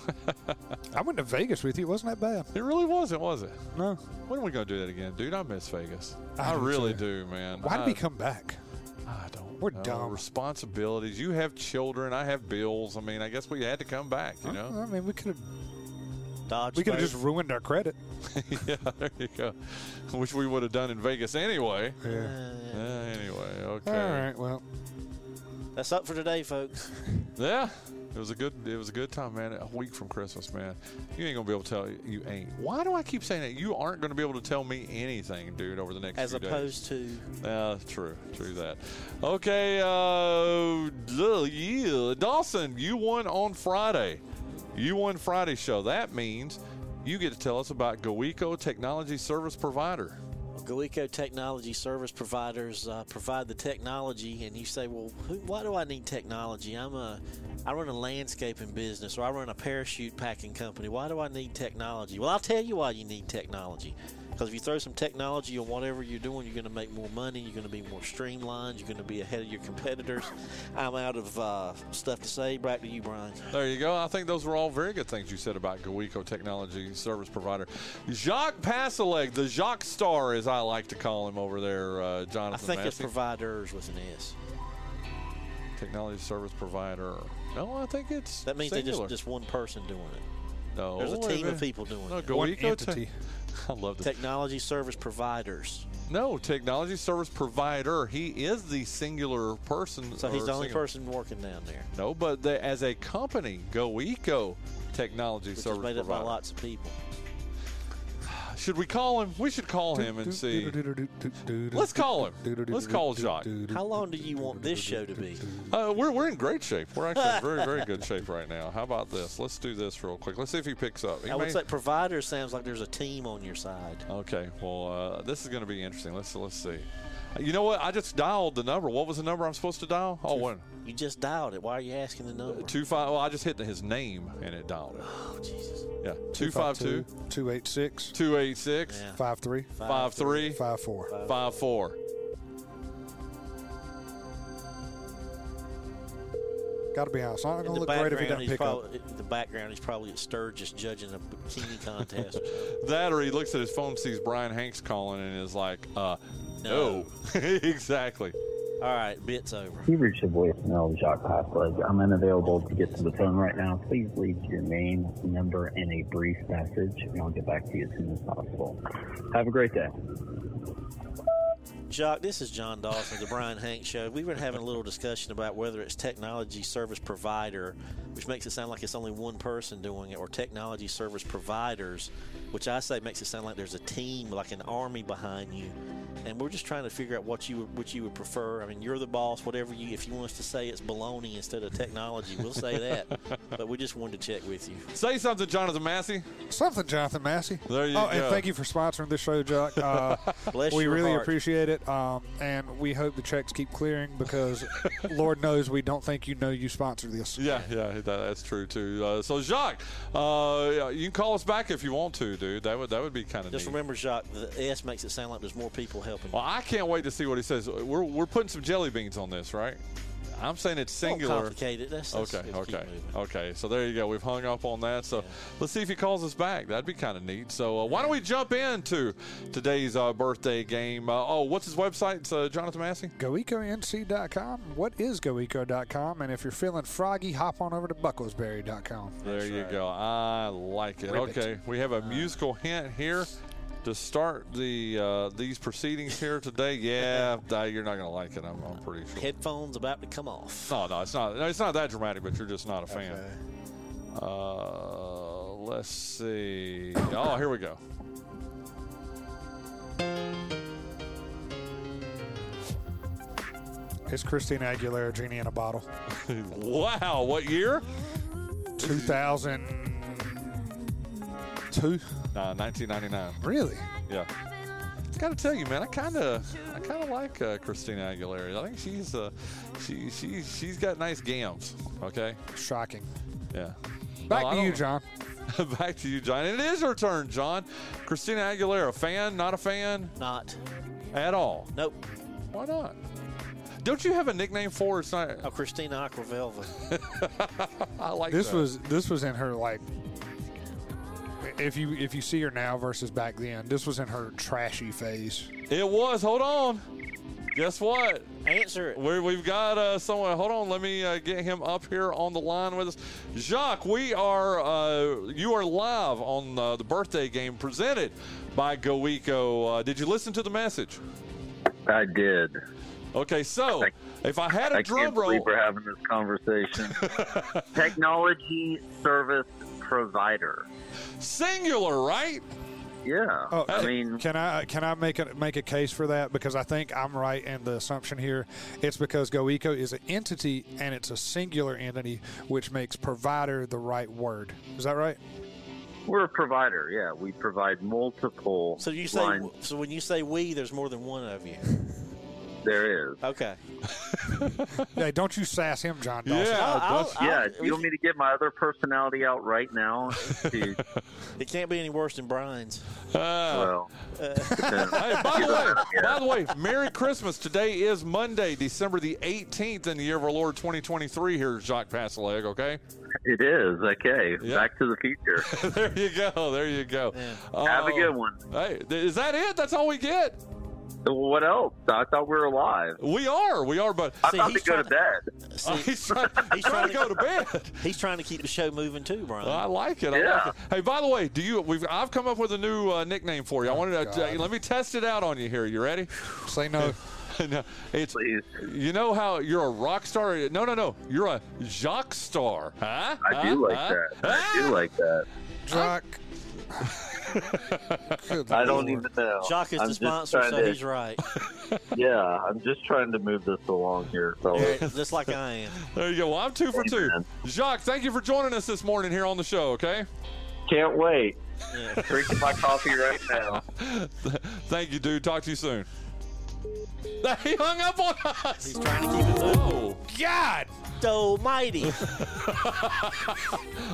[laughs] I went to Vegas with you. It wasn't that bad. it really wasn't, was it? No. When are we going to do that again? Dude, I miss Vegas. I I, do really too. do, man. Why did I, we come back? I don't We're know. dumb. Responsibilities. You have children. I have bills. I mean, I guess we had to come back, you know? I mean, we could have Dodge we could have just ruined our credit. [laughs] yeah, there you go. Which we would have done in Vegas anyway. Yeah. Uh, anyway, okay. All right. Well, That's up for today, folks. [laughs] Yeah, it was a good. It was a good time, man. A week from Christmas, man. You ain't gonna be able to tell. You ain't. Why do I keep saying that? You aren't gonna be able to tell me anything, dude, over the next As few days. opposed to Yeah, true, true that. Okay, uh, yeah, Dawson, you won on Friday. You won Friday show. That means you get to tell us about GoEco Technology Service Provider. GoEco Technology Service Providers uh, provide the technology, and you say, "Well, who, why do I need technology? I'm a, I run a landscaping business, or I run a parachute packing company. Why do I need technology?" Well, I'll tell you why you need technology. Because if you throw some technology on whatever you're doing, you're going to make more money. You're going to be more streamlined. You're going to be ahead of your competitors. I'm out of uh, stuff to say. Back to you, Bryan. There you go. I think those were all very good things you said about GoEco Technology Service Provider. Jacques Passailaigue, the Jacques Star, as I like to call him over there, uh, I Jonathan think it's Massey. providers with an S. Technology Service Provider. No, I think it's That means they singular. just just one person doing it. no, There's a team of people doing No, it. GoEco one Te- entity. [laughs] I love this. Technology service providers. no, Technology Service Provider. He is the singular person. So he's the only singular- person working down there. No, but they, as a company, GoEco Technology Which is Service made up by lots of people. Should we call him? We should call him and see. Let's call him. Let's call Jacques. How long do you want this show to be? Uh, we're, we're in great shape. We're actually in very, very good shape right now. How about this? Let's do this real quick. Let's see if he picks up. He I would may- say provider sounds like there's a team on your side. Okay, well, uh, this is going to be interesting. Let's let's see. You know what? I just dialed the number. What was the number I'm supposed to dial? Oh, one, You just dialed it. Why are you asking the number? two five. Well, I just hit his name and it dialed it. Oh, Jesus. Yeah, two five two 286 two eight six Yeah. 53 five three 54. five four. Got to be honest. It's not going to look great if he doesn't pick up. probably, in the background, he's probably at Sturgis judging a bikini contest. [laughs] That or he looks at his phone, sees Bryan Hanks calling, and is like, uh, No. no. [laughs] exactly. All right, bit's over. You've reached the voicemail of Jacques Passailaigue. I'm unavailable to get to the phone right now. Please leave your name, number, and a brief message, and I'll get back to you as soon as possible. Have a great day. Jacques, this is John Dawson, the Bryan Hank Show. We've been having a little discussion about whether it's technology service provider, which makes it sound like it's only one person doing it, or technology service providers, which I say makes it sound like there's a team, like an army behind you. And we're just trying to figure out what you would, what you would prefer. I mean, you're the boss. Whatever you, if you want us to say it's baloney instead of technology, we'll say that. [laughs] but we just wanted to check with you. Say something, Jonathan Massey. Something, Jonathan Massey. There you oh, go. and thank you for sponsoring this show, Jacques. Uh, [laughs] Bless we your really heart. appreciate it, um, and we hope the checks keep clearing because [laughs] Lord knows we don't think you know you sponsor this. Yeah, yeah, that, that's true too. Uh, so Jacques, uh, you can call us back if you want to, dude. That would that would be kind of Just neat. remember, Jacques, the S makes it sound like there's more people helping. you. Well, I can't wait to see what he says. We're we're putting some jelly beans on this, right? I'm saying it's Don't singular. complicate it. That's, that's Okay, let's keep okay, moving. okay. So there you go. We've hung up on that. So let's see if he calls us back. That'd be kind of neat. So uh, why don't we jump into today's uh, birthday game? Uh, oh, what's his website? It's uh, Jonathan Massey. GoEcoNC.com. What is GoEco.com? And if you're feeling froggy, hop on over to BucklesBerry.com. There you go. I like it. Ribbit. Okay, we have a musical hint here to start the uh, these proceedings here today. Yeah, [laughs] you're not gonna like it. I'm, I'm pretty sure. Headphones about to come off. No, no, it's not. no, It's not that dramatic, but you're just not a fan. Uh, let's see. Oh, here we go. It's Christina Aguilera, Genie in a Bottle. [laughs] wow, what year? 2002. Nah, 1999. Really? Yeah. I Got to tell you, man, I kind of, I kind of like uh, Christina Aguilera. I think she's, uh, she, she, she's got nice gams. Okay. Shocking. Yeah. Back No, to you, John. [laughs] Back to you, John. And it is her turn, John. Christina Aguilera, fan, not a fan Not. at all. Nope. Why not? Don't you have a nickname for her? It's not. Oh, Christina Aquavelva. [laughs] I like This that. was this was in her like if you if you see her now versus back then, this was in her trashy phase. It was. Hold on. Guess what? Answer it. we we've got uh, someone. Hold on. Let me uh, get him up here on the line with us. Jacques, we are. Uh, you are live on uh, the birthday game presented by GoEco. Uh, did you listen to the message? I did. Okay, so if I had a I drum can't believe roll, we're having this conversation. [laughs] Technology service provider. singular, right? Yeah. Oh, I mean, can I can I make a make a case for that because I think I'm right in the assumption here. It's because GoEco is an entity and it's a singular entity, which makes provider the right word. Is that right? we're a provider. Yeah, we provide multiple So you say. lines. So when you say we, there's more than one of you. There is. Okay. [laughs] hey, don't you sass him, John Dawson. Yeah, I'll- I'll- that's- I'll- do you want me to get my other personality out right now? [laughs] It can't be any worse than Bryan's. Uh, well, depends. [laughs] Hey, by the way, Yeah. by the way, Merry Christmas. Today is Monday, December the 18th in the year of our Lord 2023 here, Jacques Passailaigue, okay? it is. Okay, Yeah. back to the future. there you go. There you go. Yeah. Have a Oh, good one. Hey, is that it? That's all we get? What else? I thought we were alive. We are. We are, but I See, thought to he's go to trying- bed. [laughs] See, [laughs] he's trying, he's trying to go to bed. [laughs] he's trying to keep the show moving too, Bryan. I like it. I Yeah. like it. Hey, by the way, do you? We've I've come up with a new uh, nickname for you. I wanted to God. let me test it out on you here. You ready? Say no. no, it's Please. you know how you're a rock star. No, no, no. You're a Jacques star, huh? I Huh? do like Huh? that. I do like that. Jock. [laughs] Good I don't even know. Jock is I'm the sponsor, so to- he's right. [laughs] Yeah, I'm just trying to move this along here, fellas. Yeah, Just like I am. [laughs] There you go. Well, I'm two for two. Amen. Jacques, thank you for joining us this morning here on the show. Okay. Can't wait. Yeah. Drinking my coffee right now. Thank you, dude. Talk to you soon. He hung up on us. He's trying to keep it moving. God. mighty. [laughs]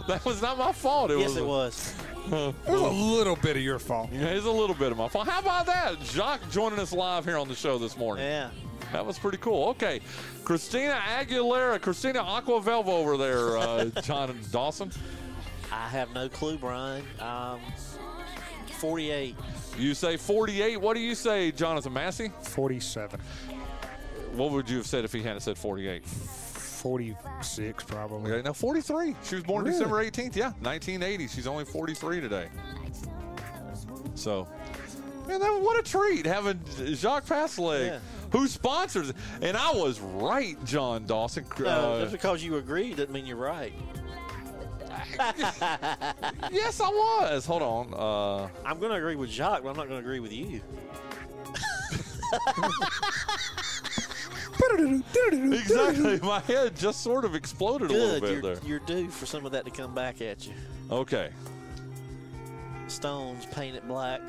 that was not my fault. It yes, was. it was. [laughs] It was a little bit of your fault. Yeah, it's a little bit of my fault. How about that? Jacques joining us live here on the show this morning. Yeah. That was pretty cool. Okay. Christina Aguilera, Christina Aquavelva over there, uh, [laughs] John Dawson. I have no clue, Brian. Um, 48. You say 48. What do you say, Jonathan Massey? 47. What would you have said if he hadn't said 48? 46, probably. Okay, now 43. She was born Really? December 18th. Yeah, 1980. She's only 43 today. So Man, that, what a treat having Jacques Passailaigue, Yeah. who sponsors. And I was right, John Dawson. No, Uh, just because you agree doesn't mean you're right. [laughs] yes, I was. Hold on. Uh, I'm going to agree with Jacques, but I'm not going to agree with you. [laughs] exactly. [laughs] My head just sort of exploded a little Good. bit You're, there. you're due for some of that to come back at you. Okay. Stones painted black.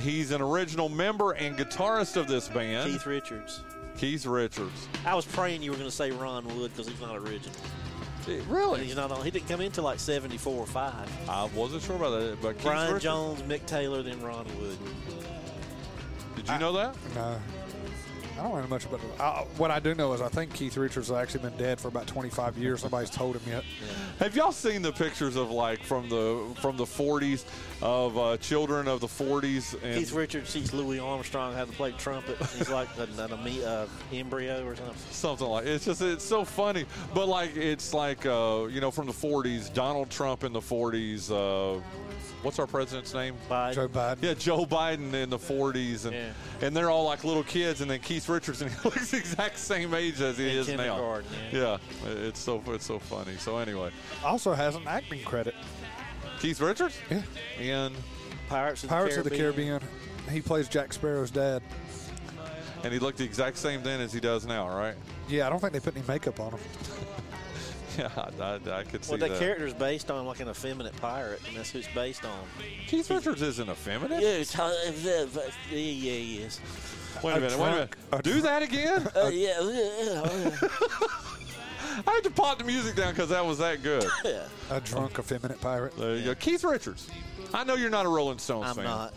He's an original member and guitarist of this band, Keith Richards. Keith Richards. I was praying you were going to say Ron Wood because he's not original. Eh, really? He's not on. He didn't come into like 74 or 5. I wasn't sure about that, but Keith Brian Richards. Jones, Mick Taylor, then Ron Wood. Did you know that? No. I don't know much about it. Uh, what I do know is I think Keith Richards has actually been dead for about 25 years. Nobody's told him yet. Have y'all seen the pictures of like from the from the 40s of uh, children of the 40s and Keith Richards sees Louis Armstrong have to play trumpet. He's like an, an, eme- uh, embryo or something. something like it's just it's so funny but like it's like uh you know from the 40s donald trump in the 40s uh what's our president's name Biden. Joe Biden. yeah joe biden in the 40s and Yeah. and they're all like little kids and then keith richards and [laughs] he looks the exact same age as he In is now kindergarten, yeah it's so it's so funny so anyway Also has an acting credit. keith richards Yeah. and Pirates of the Pirates Caribbean. of the Caribbean. He plays Jack Sparrow's dad. and he looked the exact same then as he does now right Yeah, I don't think they put any makeup on him. [laughs] yeah i, I, I could see Well, that, that character's based on like an effeminate pirate, and that's who it's based on. keith richards isn't effeminate Yeah, it's, uh, yeah, yeah, he is. wait a, A minute wait a minute do that again Uh, yeah, yeah, [laughs] I had to pop the music down because that was that good. [laughs] yeah. A drunk, effeminate pirate. There you go. Keith Richards. I know you're not a Rolling Stones fan. I'm not.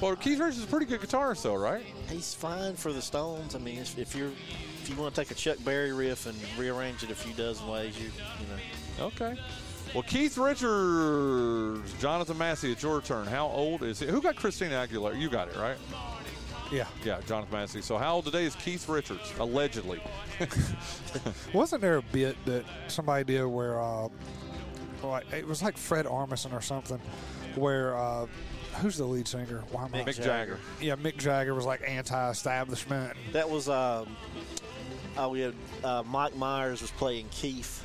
But Keith Richards is a pretty good guitarist, though, right? He's fine for the Stones. I mean, if if you're if you want to take a Chuck Berry riff and rearrange it a few dozen ways, you you know. Okay. Well, Keith Richards, Jonathan Massey, it's your turn. How old is he? Who got Christina Aguilera? You got it, right? Yeah. Yeah, Jonathan Massey. So how old today is Keith Richards, allegedly? [laughs] Wasn't there a bit that somebody did where, uh, like, it was like Fred Armisen or something, where, uh, who's the lead singer? Why am I? Mick Jagger. Yeah, Mick Jagger was like anti-establishment. That was um, oh yeah, uh, Mike Myers was playing Keith.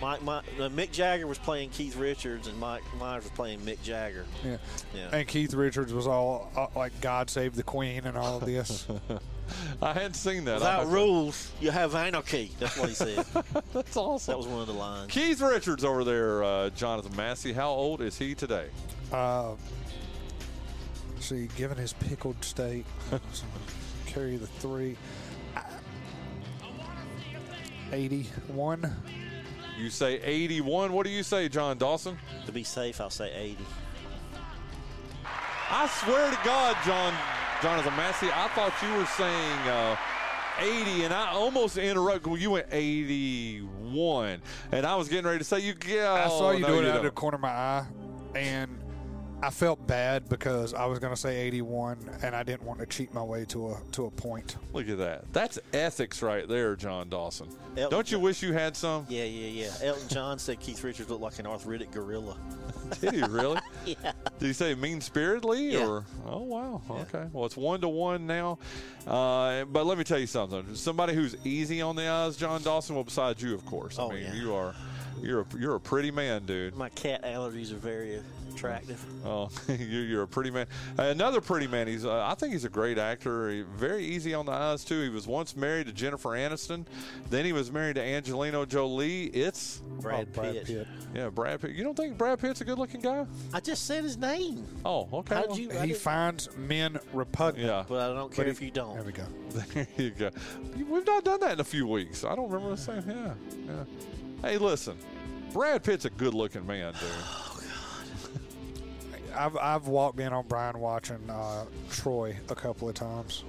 Mike, My, uh, Mick Jagger was playing Keith Richards, and Mike Myers was playing Mick Jagger. Yeah. Yeah. And Keith Richards was all uh, like God Save the Queen and all of this. [laughs] I hadn't seen that. Without rules, you have anarchy. That's what he said. [laughs] That's awesome. that was one of the lines. Keith Richards over there, uh, Jonathan Massey. How old is he today? uh, see, given his pickled state, [laughs] carry the three. Uh, 81. You say 81. What do you say, John Dawson? To be safe, I'll say 80. I swear to God, John Jonathan Massey, I thought you were saying uh, 80, and I almost interrupted when you went 81, and I was getting ready to say you. Yeah, I saw you no, do it you out of the corner of my eye, and I felt bad because I was going to say 81, and I didn't want to cheat my way to a to a point. Look at that. That's ethics right there, John Dawson. Elton Don't you John- wish you had some? Yeah, yeah, yeah. Elton John said Keith Richards looked like an arthritic gorilla. [laughs] Did he really? [laughs] Yeah. Did he say mean spiritedly Yeah. or? Oh wow. Okay. Well, it's one to one now. Uh, but let me tell you something. Somebody who's easy on the eyes, John Dawson. Well, besides you, of course. I Oh, mean, yeah. you are. You're a, you're a pretty man, dude. My cat allergies are very attractive. Oh, [laughs] you're, you're a pretty man. Another pretty man. He's. Uh, I think he's a great actor. He- very easy on the eyes too. He was once married to Jennifer Aniston. Then he was married to Angelina Jolie. It's Brad, Oh, Brad Pitt. Pitt. yeah, Brad Pitt. You don't think Brad Pitt's a good-looking guy? I just said his name. Oh, okay. How'd you? I He finds men repugnant. Yeah. but I don't care But if you don't. There we go. [laughs] There you go. We've not done that in a few weeks. I don't remember the same. Yeah, yeah. Hey, listen, Brad Pitt's a good-looking man, dude. Oh god. [laughs] I've I've walked in on Bryan watching uh, Troy a couple of times.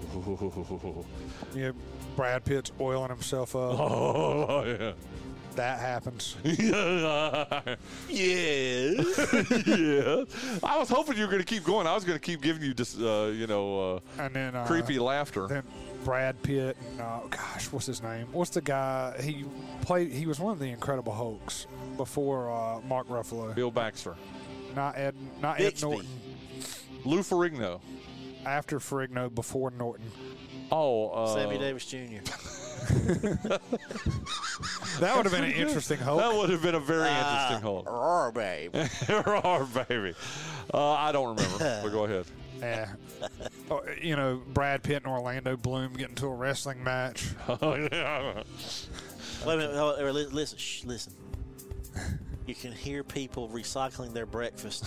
Yeah, Brad Pitt's oiling himself up. [laughs] oh yeah. That happens. [laughs] yeah. yeah. I was hoping you were going to keep going. I was going to keep giving you just, uh, you know, uh, And then uh, creepy laughter. Then Brad Pitt and uh, gosh, what's his name? What's the guy? He played. He was one of the Incredible Hulks before uh, Mark Ruffalo. Bill Baxter, Not Ed. Not Ed Bixby. Norton. Lou Ferrigno. after Ferrigno, before Norton. Oh, uh, Sammy Davis Jr. [laughs] That would have been an interesting hope. That would have been a very Ah. interesting hole. Roar, babe. [laughs] Roar, baby. Uh, I don't remember. but go ahead. Yeah. [laughs] Oh, you know, Brad Pitt and Orlando Bloom get into a wrestling match. [laughs] Oh, yeah. Wait a minute. hold- or Listen. Shh, listen. You can hear people recycling their breakfast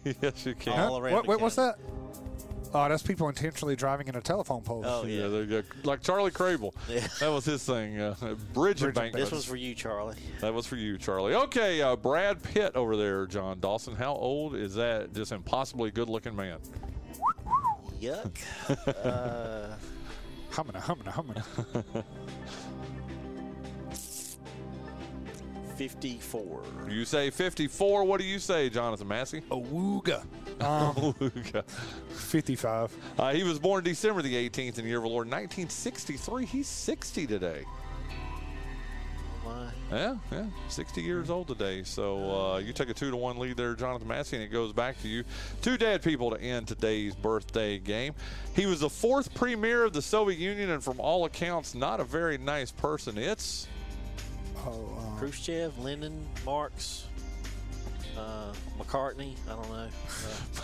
[laughs] yes, you can. all around. What, the what, what's that? Oh, that's people intentionally driving in a telephone pole. Oh Yeah, yeah. there you like Charlie Crable. Yeah. That was his thing. Uh, bridge, Bridge embankment. This was for you, Charlie. That was for you, Charlie. Okay, uh, Brad Pitt over there, John Dawson. How old is that? Just impossibly good-looking man. Yuck. uh, [laughs] Humming, humming, humming. Fifty-four. You say 54. What do you say, Jonathan Massey? Awooga. [laughs] Um, Okay. 55. Uh, he was born December the 18th in the year of the Lord 1963. He's 60 today. My. Yeah, yeah, 60 years old today. So uh, you take a two to one lead there, Jonathan Massey, and it goes back to you. Two dead people to end today's birthday game. He was the fourth premier of the Soviet Union, and from all accounts, not a very nice person. It's Oh, um, Khrushchev, Lenin, Marx, uh, McCartney. I don't know. Uh,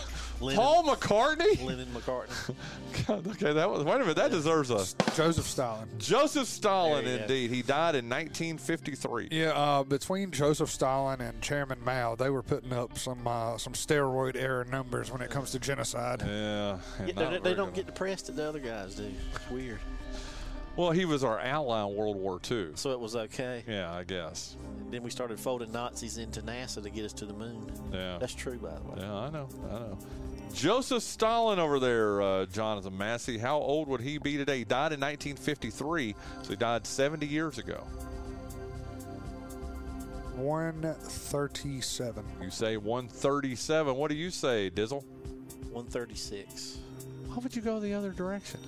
[laughs] Lennon, Paul McCartney. Lennon McCartney. [laughs] God, okay, that was. Wait a minute, that deserves a Joseph Stalin. Joseph Stalin. There you go. Indeed, he died in 1953. Yeah, uh, between Joseph Stalin and Chairman Mao, they were putting up some uh, some steroid era numbers when it comes to genocide. Yeah, and Yeah, not they, they very don't good. get depressed that the other guys do. It's weird. Well, he was our ally in World War II. So it was okay. Yeah, I guess. Then we started folding Nazis into NASA to get us to the moon. Yeah. That's true, by the way. Yeah, I know. I know. Joseph Stalin over there, uh, Jonathan Massey. How old would he be today? He died in 1953, so he died 70 years ago. 137. You say 137. What do you say, Dizzle? 136. Why would you go the other direction?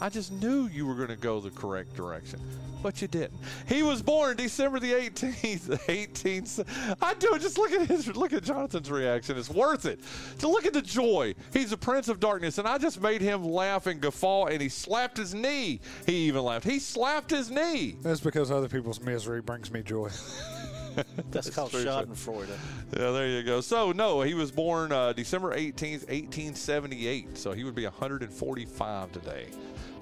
I just knew you were going to go the correct direction, but you didn't. He was born December the 18th, 18th. [laughs] I do it. Just look at his, look at Jonathan's reaction. It's worth it. To look at the joy. He's a prince of darkness, and I just made him laugh and guffaw, and he slapped his knee. He even laughed. He slapped his knee. That's because other people's misery brings me joy. [laughs] That's, called true, sir. Schadenfreude. Yeah, there you go. So, no, he was born uh, December 18th, 1878. So he would be 145 today.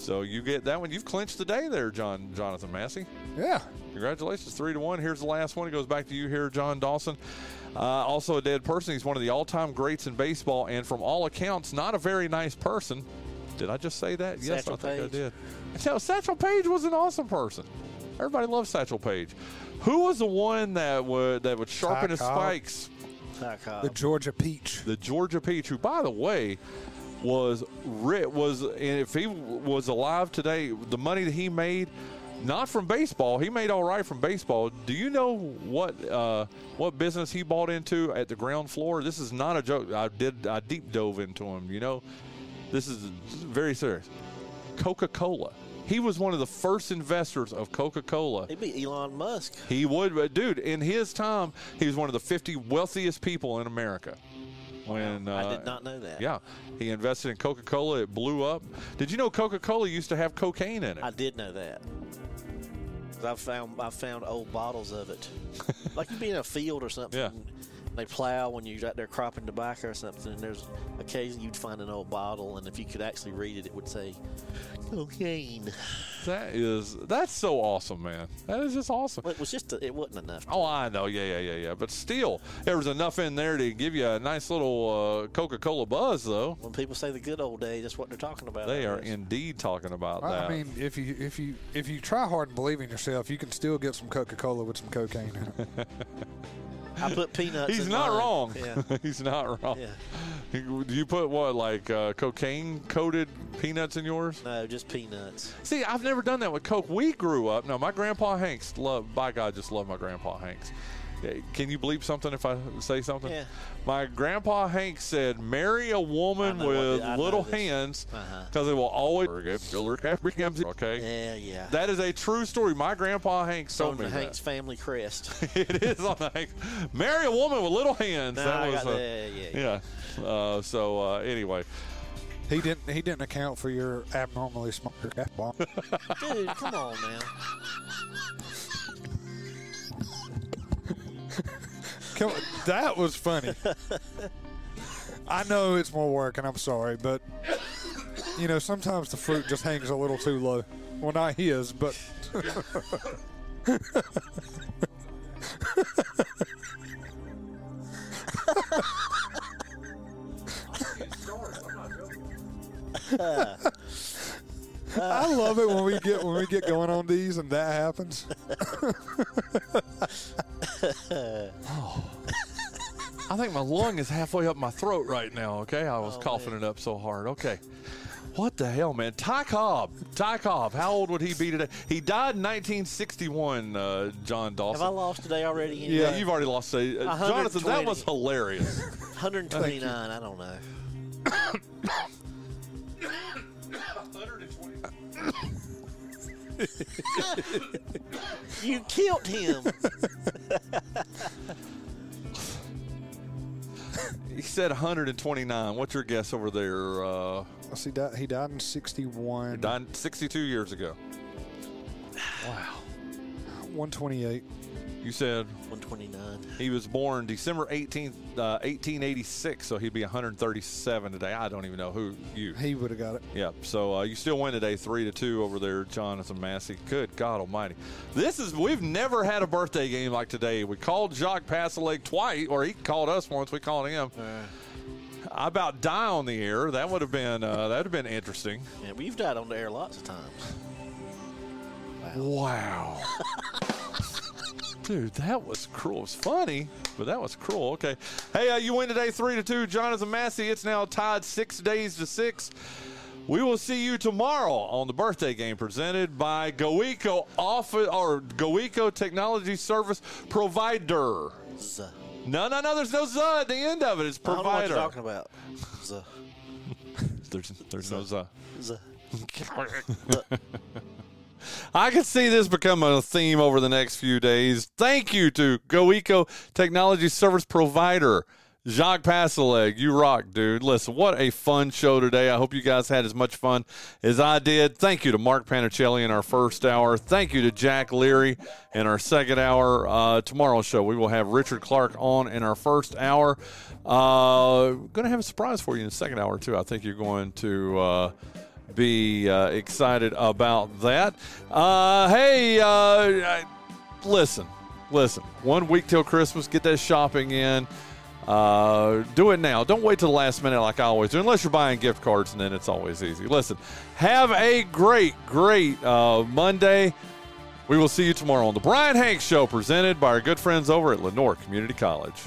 So you get that one. You've clinched the day there, John Jonathan Massey. Yeah. Congratulations, three to one. Here's the last one. It goes back to you here, John Dawson. Uh, also a dead person. He's one of the all-time greats in baseball, and from all accounts, not a very nice person. Did I just say that? yes, Satchel I think Paige. I did. So Satchel Paige was an awesome person. Everybody loves Satchel Paige. Who was the one that would that would sharpen Ty his Cobb. spikes? Ty Cobb. The Georgia Peach. the Georgia Peach, who, by the way, was ri- was and if he was alive today, the money that he made, not from baseball, he made all right from baseball. Do you know what uh, what business he bought into at the ground floor? This is not a joke. I did I deep dove into him. You know, this is very serious. Coca Cola. He was one of the first investors of Coca Cola. It'd be Elon Musk. He would, but dude, in his time, he was one of the 50 wealthiest people in America. When uh, I did not know that. Yeah, he invested in Coca Cola. It blew up. Did you know Coca Cola used to have cocaine in it? I did know that. I found I found old bottles of it. [laughs] like you'd be in a field or something. Yeah. And They plow when you're out there cropping tobacco or something, and there's occasionally you'd find an old bottle, and if you could actually read it, it would say cocaine. that is that's so awesome, man. That is just awesome. Well, it was just a, it wasn't enough. Oh, I know. Yeah, yeah, yeah, yeah. But still, there was enough in there to give you a nice little uh, Coca Cola buzz, though. When people say the good old days, that's what they're talking about. They are indeed talking about I that. I mean, if you if you if you try hard and believe in yourself, you can still get some Coca Cola with some cocaine in it. [laughs] I put peanuts. He's not mine. wrong. Yeah. [laughs] He's not wrong. Yeah. Do you put what, like uh, cocaine coated peanuts in yours? No, just peanuts. See, I've never done that with Coke. We grew up. No, my grandpa Hanks loved. By God, just love my grandpa Hanks. Yeah, Can you bleep something if I say something? Yeah. My grandpa Hank said, "Marry a woman I know what with the- little this. hands, Uh-huh. because it will always." Okay. Yeah, yeah. That is a true story. My grandpa Hank It's told on me the that. Hanks family crest. [laughs] it is on the Hanks. Marry a woman with little hands. No, that I was got uh, that. Yeah, yeah. yeah. Uh, so uh, anyway, He didn't. He didn't account for your abnormally smart gas bomb. Dude, come on now. Come on, that was funny. I know it's more work, and I'm sorry, but you know sometimes the fruit just hangs a little too low. Well, not his, but [laughs] [laughs] [laughs] I love it when we get when we get going on these and that happens. oh. I think my lung is halfway up my throat right now. Okay, I was Oh, coughing man. it up so hard. Okay. What the hell, man? Ty Cobb. Ty Cobb. How old would he be today? He died in 1961, uh, John Have Dawson. I lost today already? yeah, you've already lost. A, uh, Jonathan, that was hilarious. 129. I don't know. [coughs] [coughs] [coughs] [laughs] you killed him. he said 129. What's your guess over there? Uh, Let's see, died, he died in '61. He died 62 years ago. Wow. 128. You said 129. he was born December 18th, uh, 1886, so he'd be 137 today. I don't even know who you. He would have got it. Yeah, so uh, you still win today, three to two over there, Jonathan Massey. Good God Almighty! This is we've never had a birthday game like today. We called Jacques Passailaigue twice, or he called us once. We called him. I about die on the air. That would have been uh, that would have been interesting. Yeah, we've died on the air lots of times. Wow. [laughs] Dude, that was cruel. It was funny, but that was cruel. Okay. Hey, uh, you win today three to two. Jonathan Massey. It's now tied six days to six. We will see you tomorrow on the birthday game presented by GoEco Office or GoEco Technology Service Provider. Z. No, no, no. There's no Z at the end of it. It's I don't know what provider. you're talking about. Z. [laughs] There's, there's no Z. Z. [laughs] I can see this become a theme over the next few days. Thank you to GoEco Technology Service Provider, Jacques Passailaigue. You rock, dude. Listen, what a fun show today. I hope you guys had as much fun as I did. Thank you to Mark Panicelli in our first hour. Thank you to Jack Leary in our second hour. Uh, tomorrow's show, we will have Richard Clark on in our first hour. Uh, going to have a surprise for you in the second hour, too. I think you're going to. Uh, be uh, excited about that. Uh, hey, uh, listen, listen. One week till Christmas, get that shopping in. Uh, do it now. Don't wait till the last minute like I always do, unless you're buying gift cards, and then it's always easy. Listen, have a great, great uh, Monday. We will see you tomorrow on the Bryan Hanks Show, presented by our good friends over at Lenoir Community College.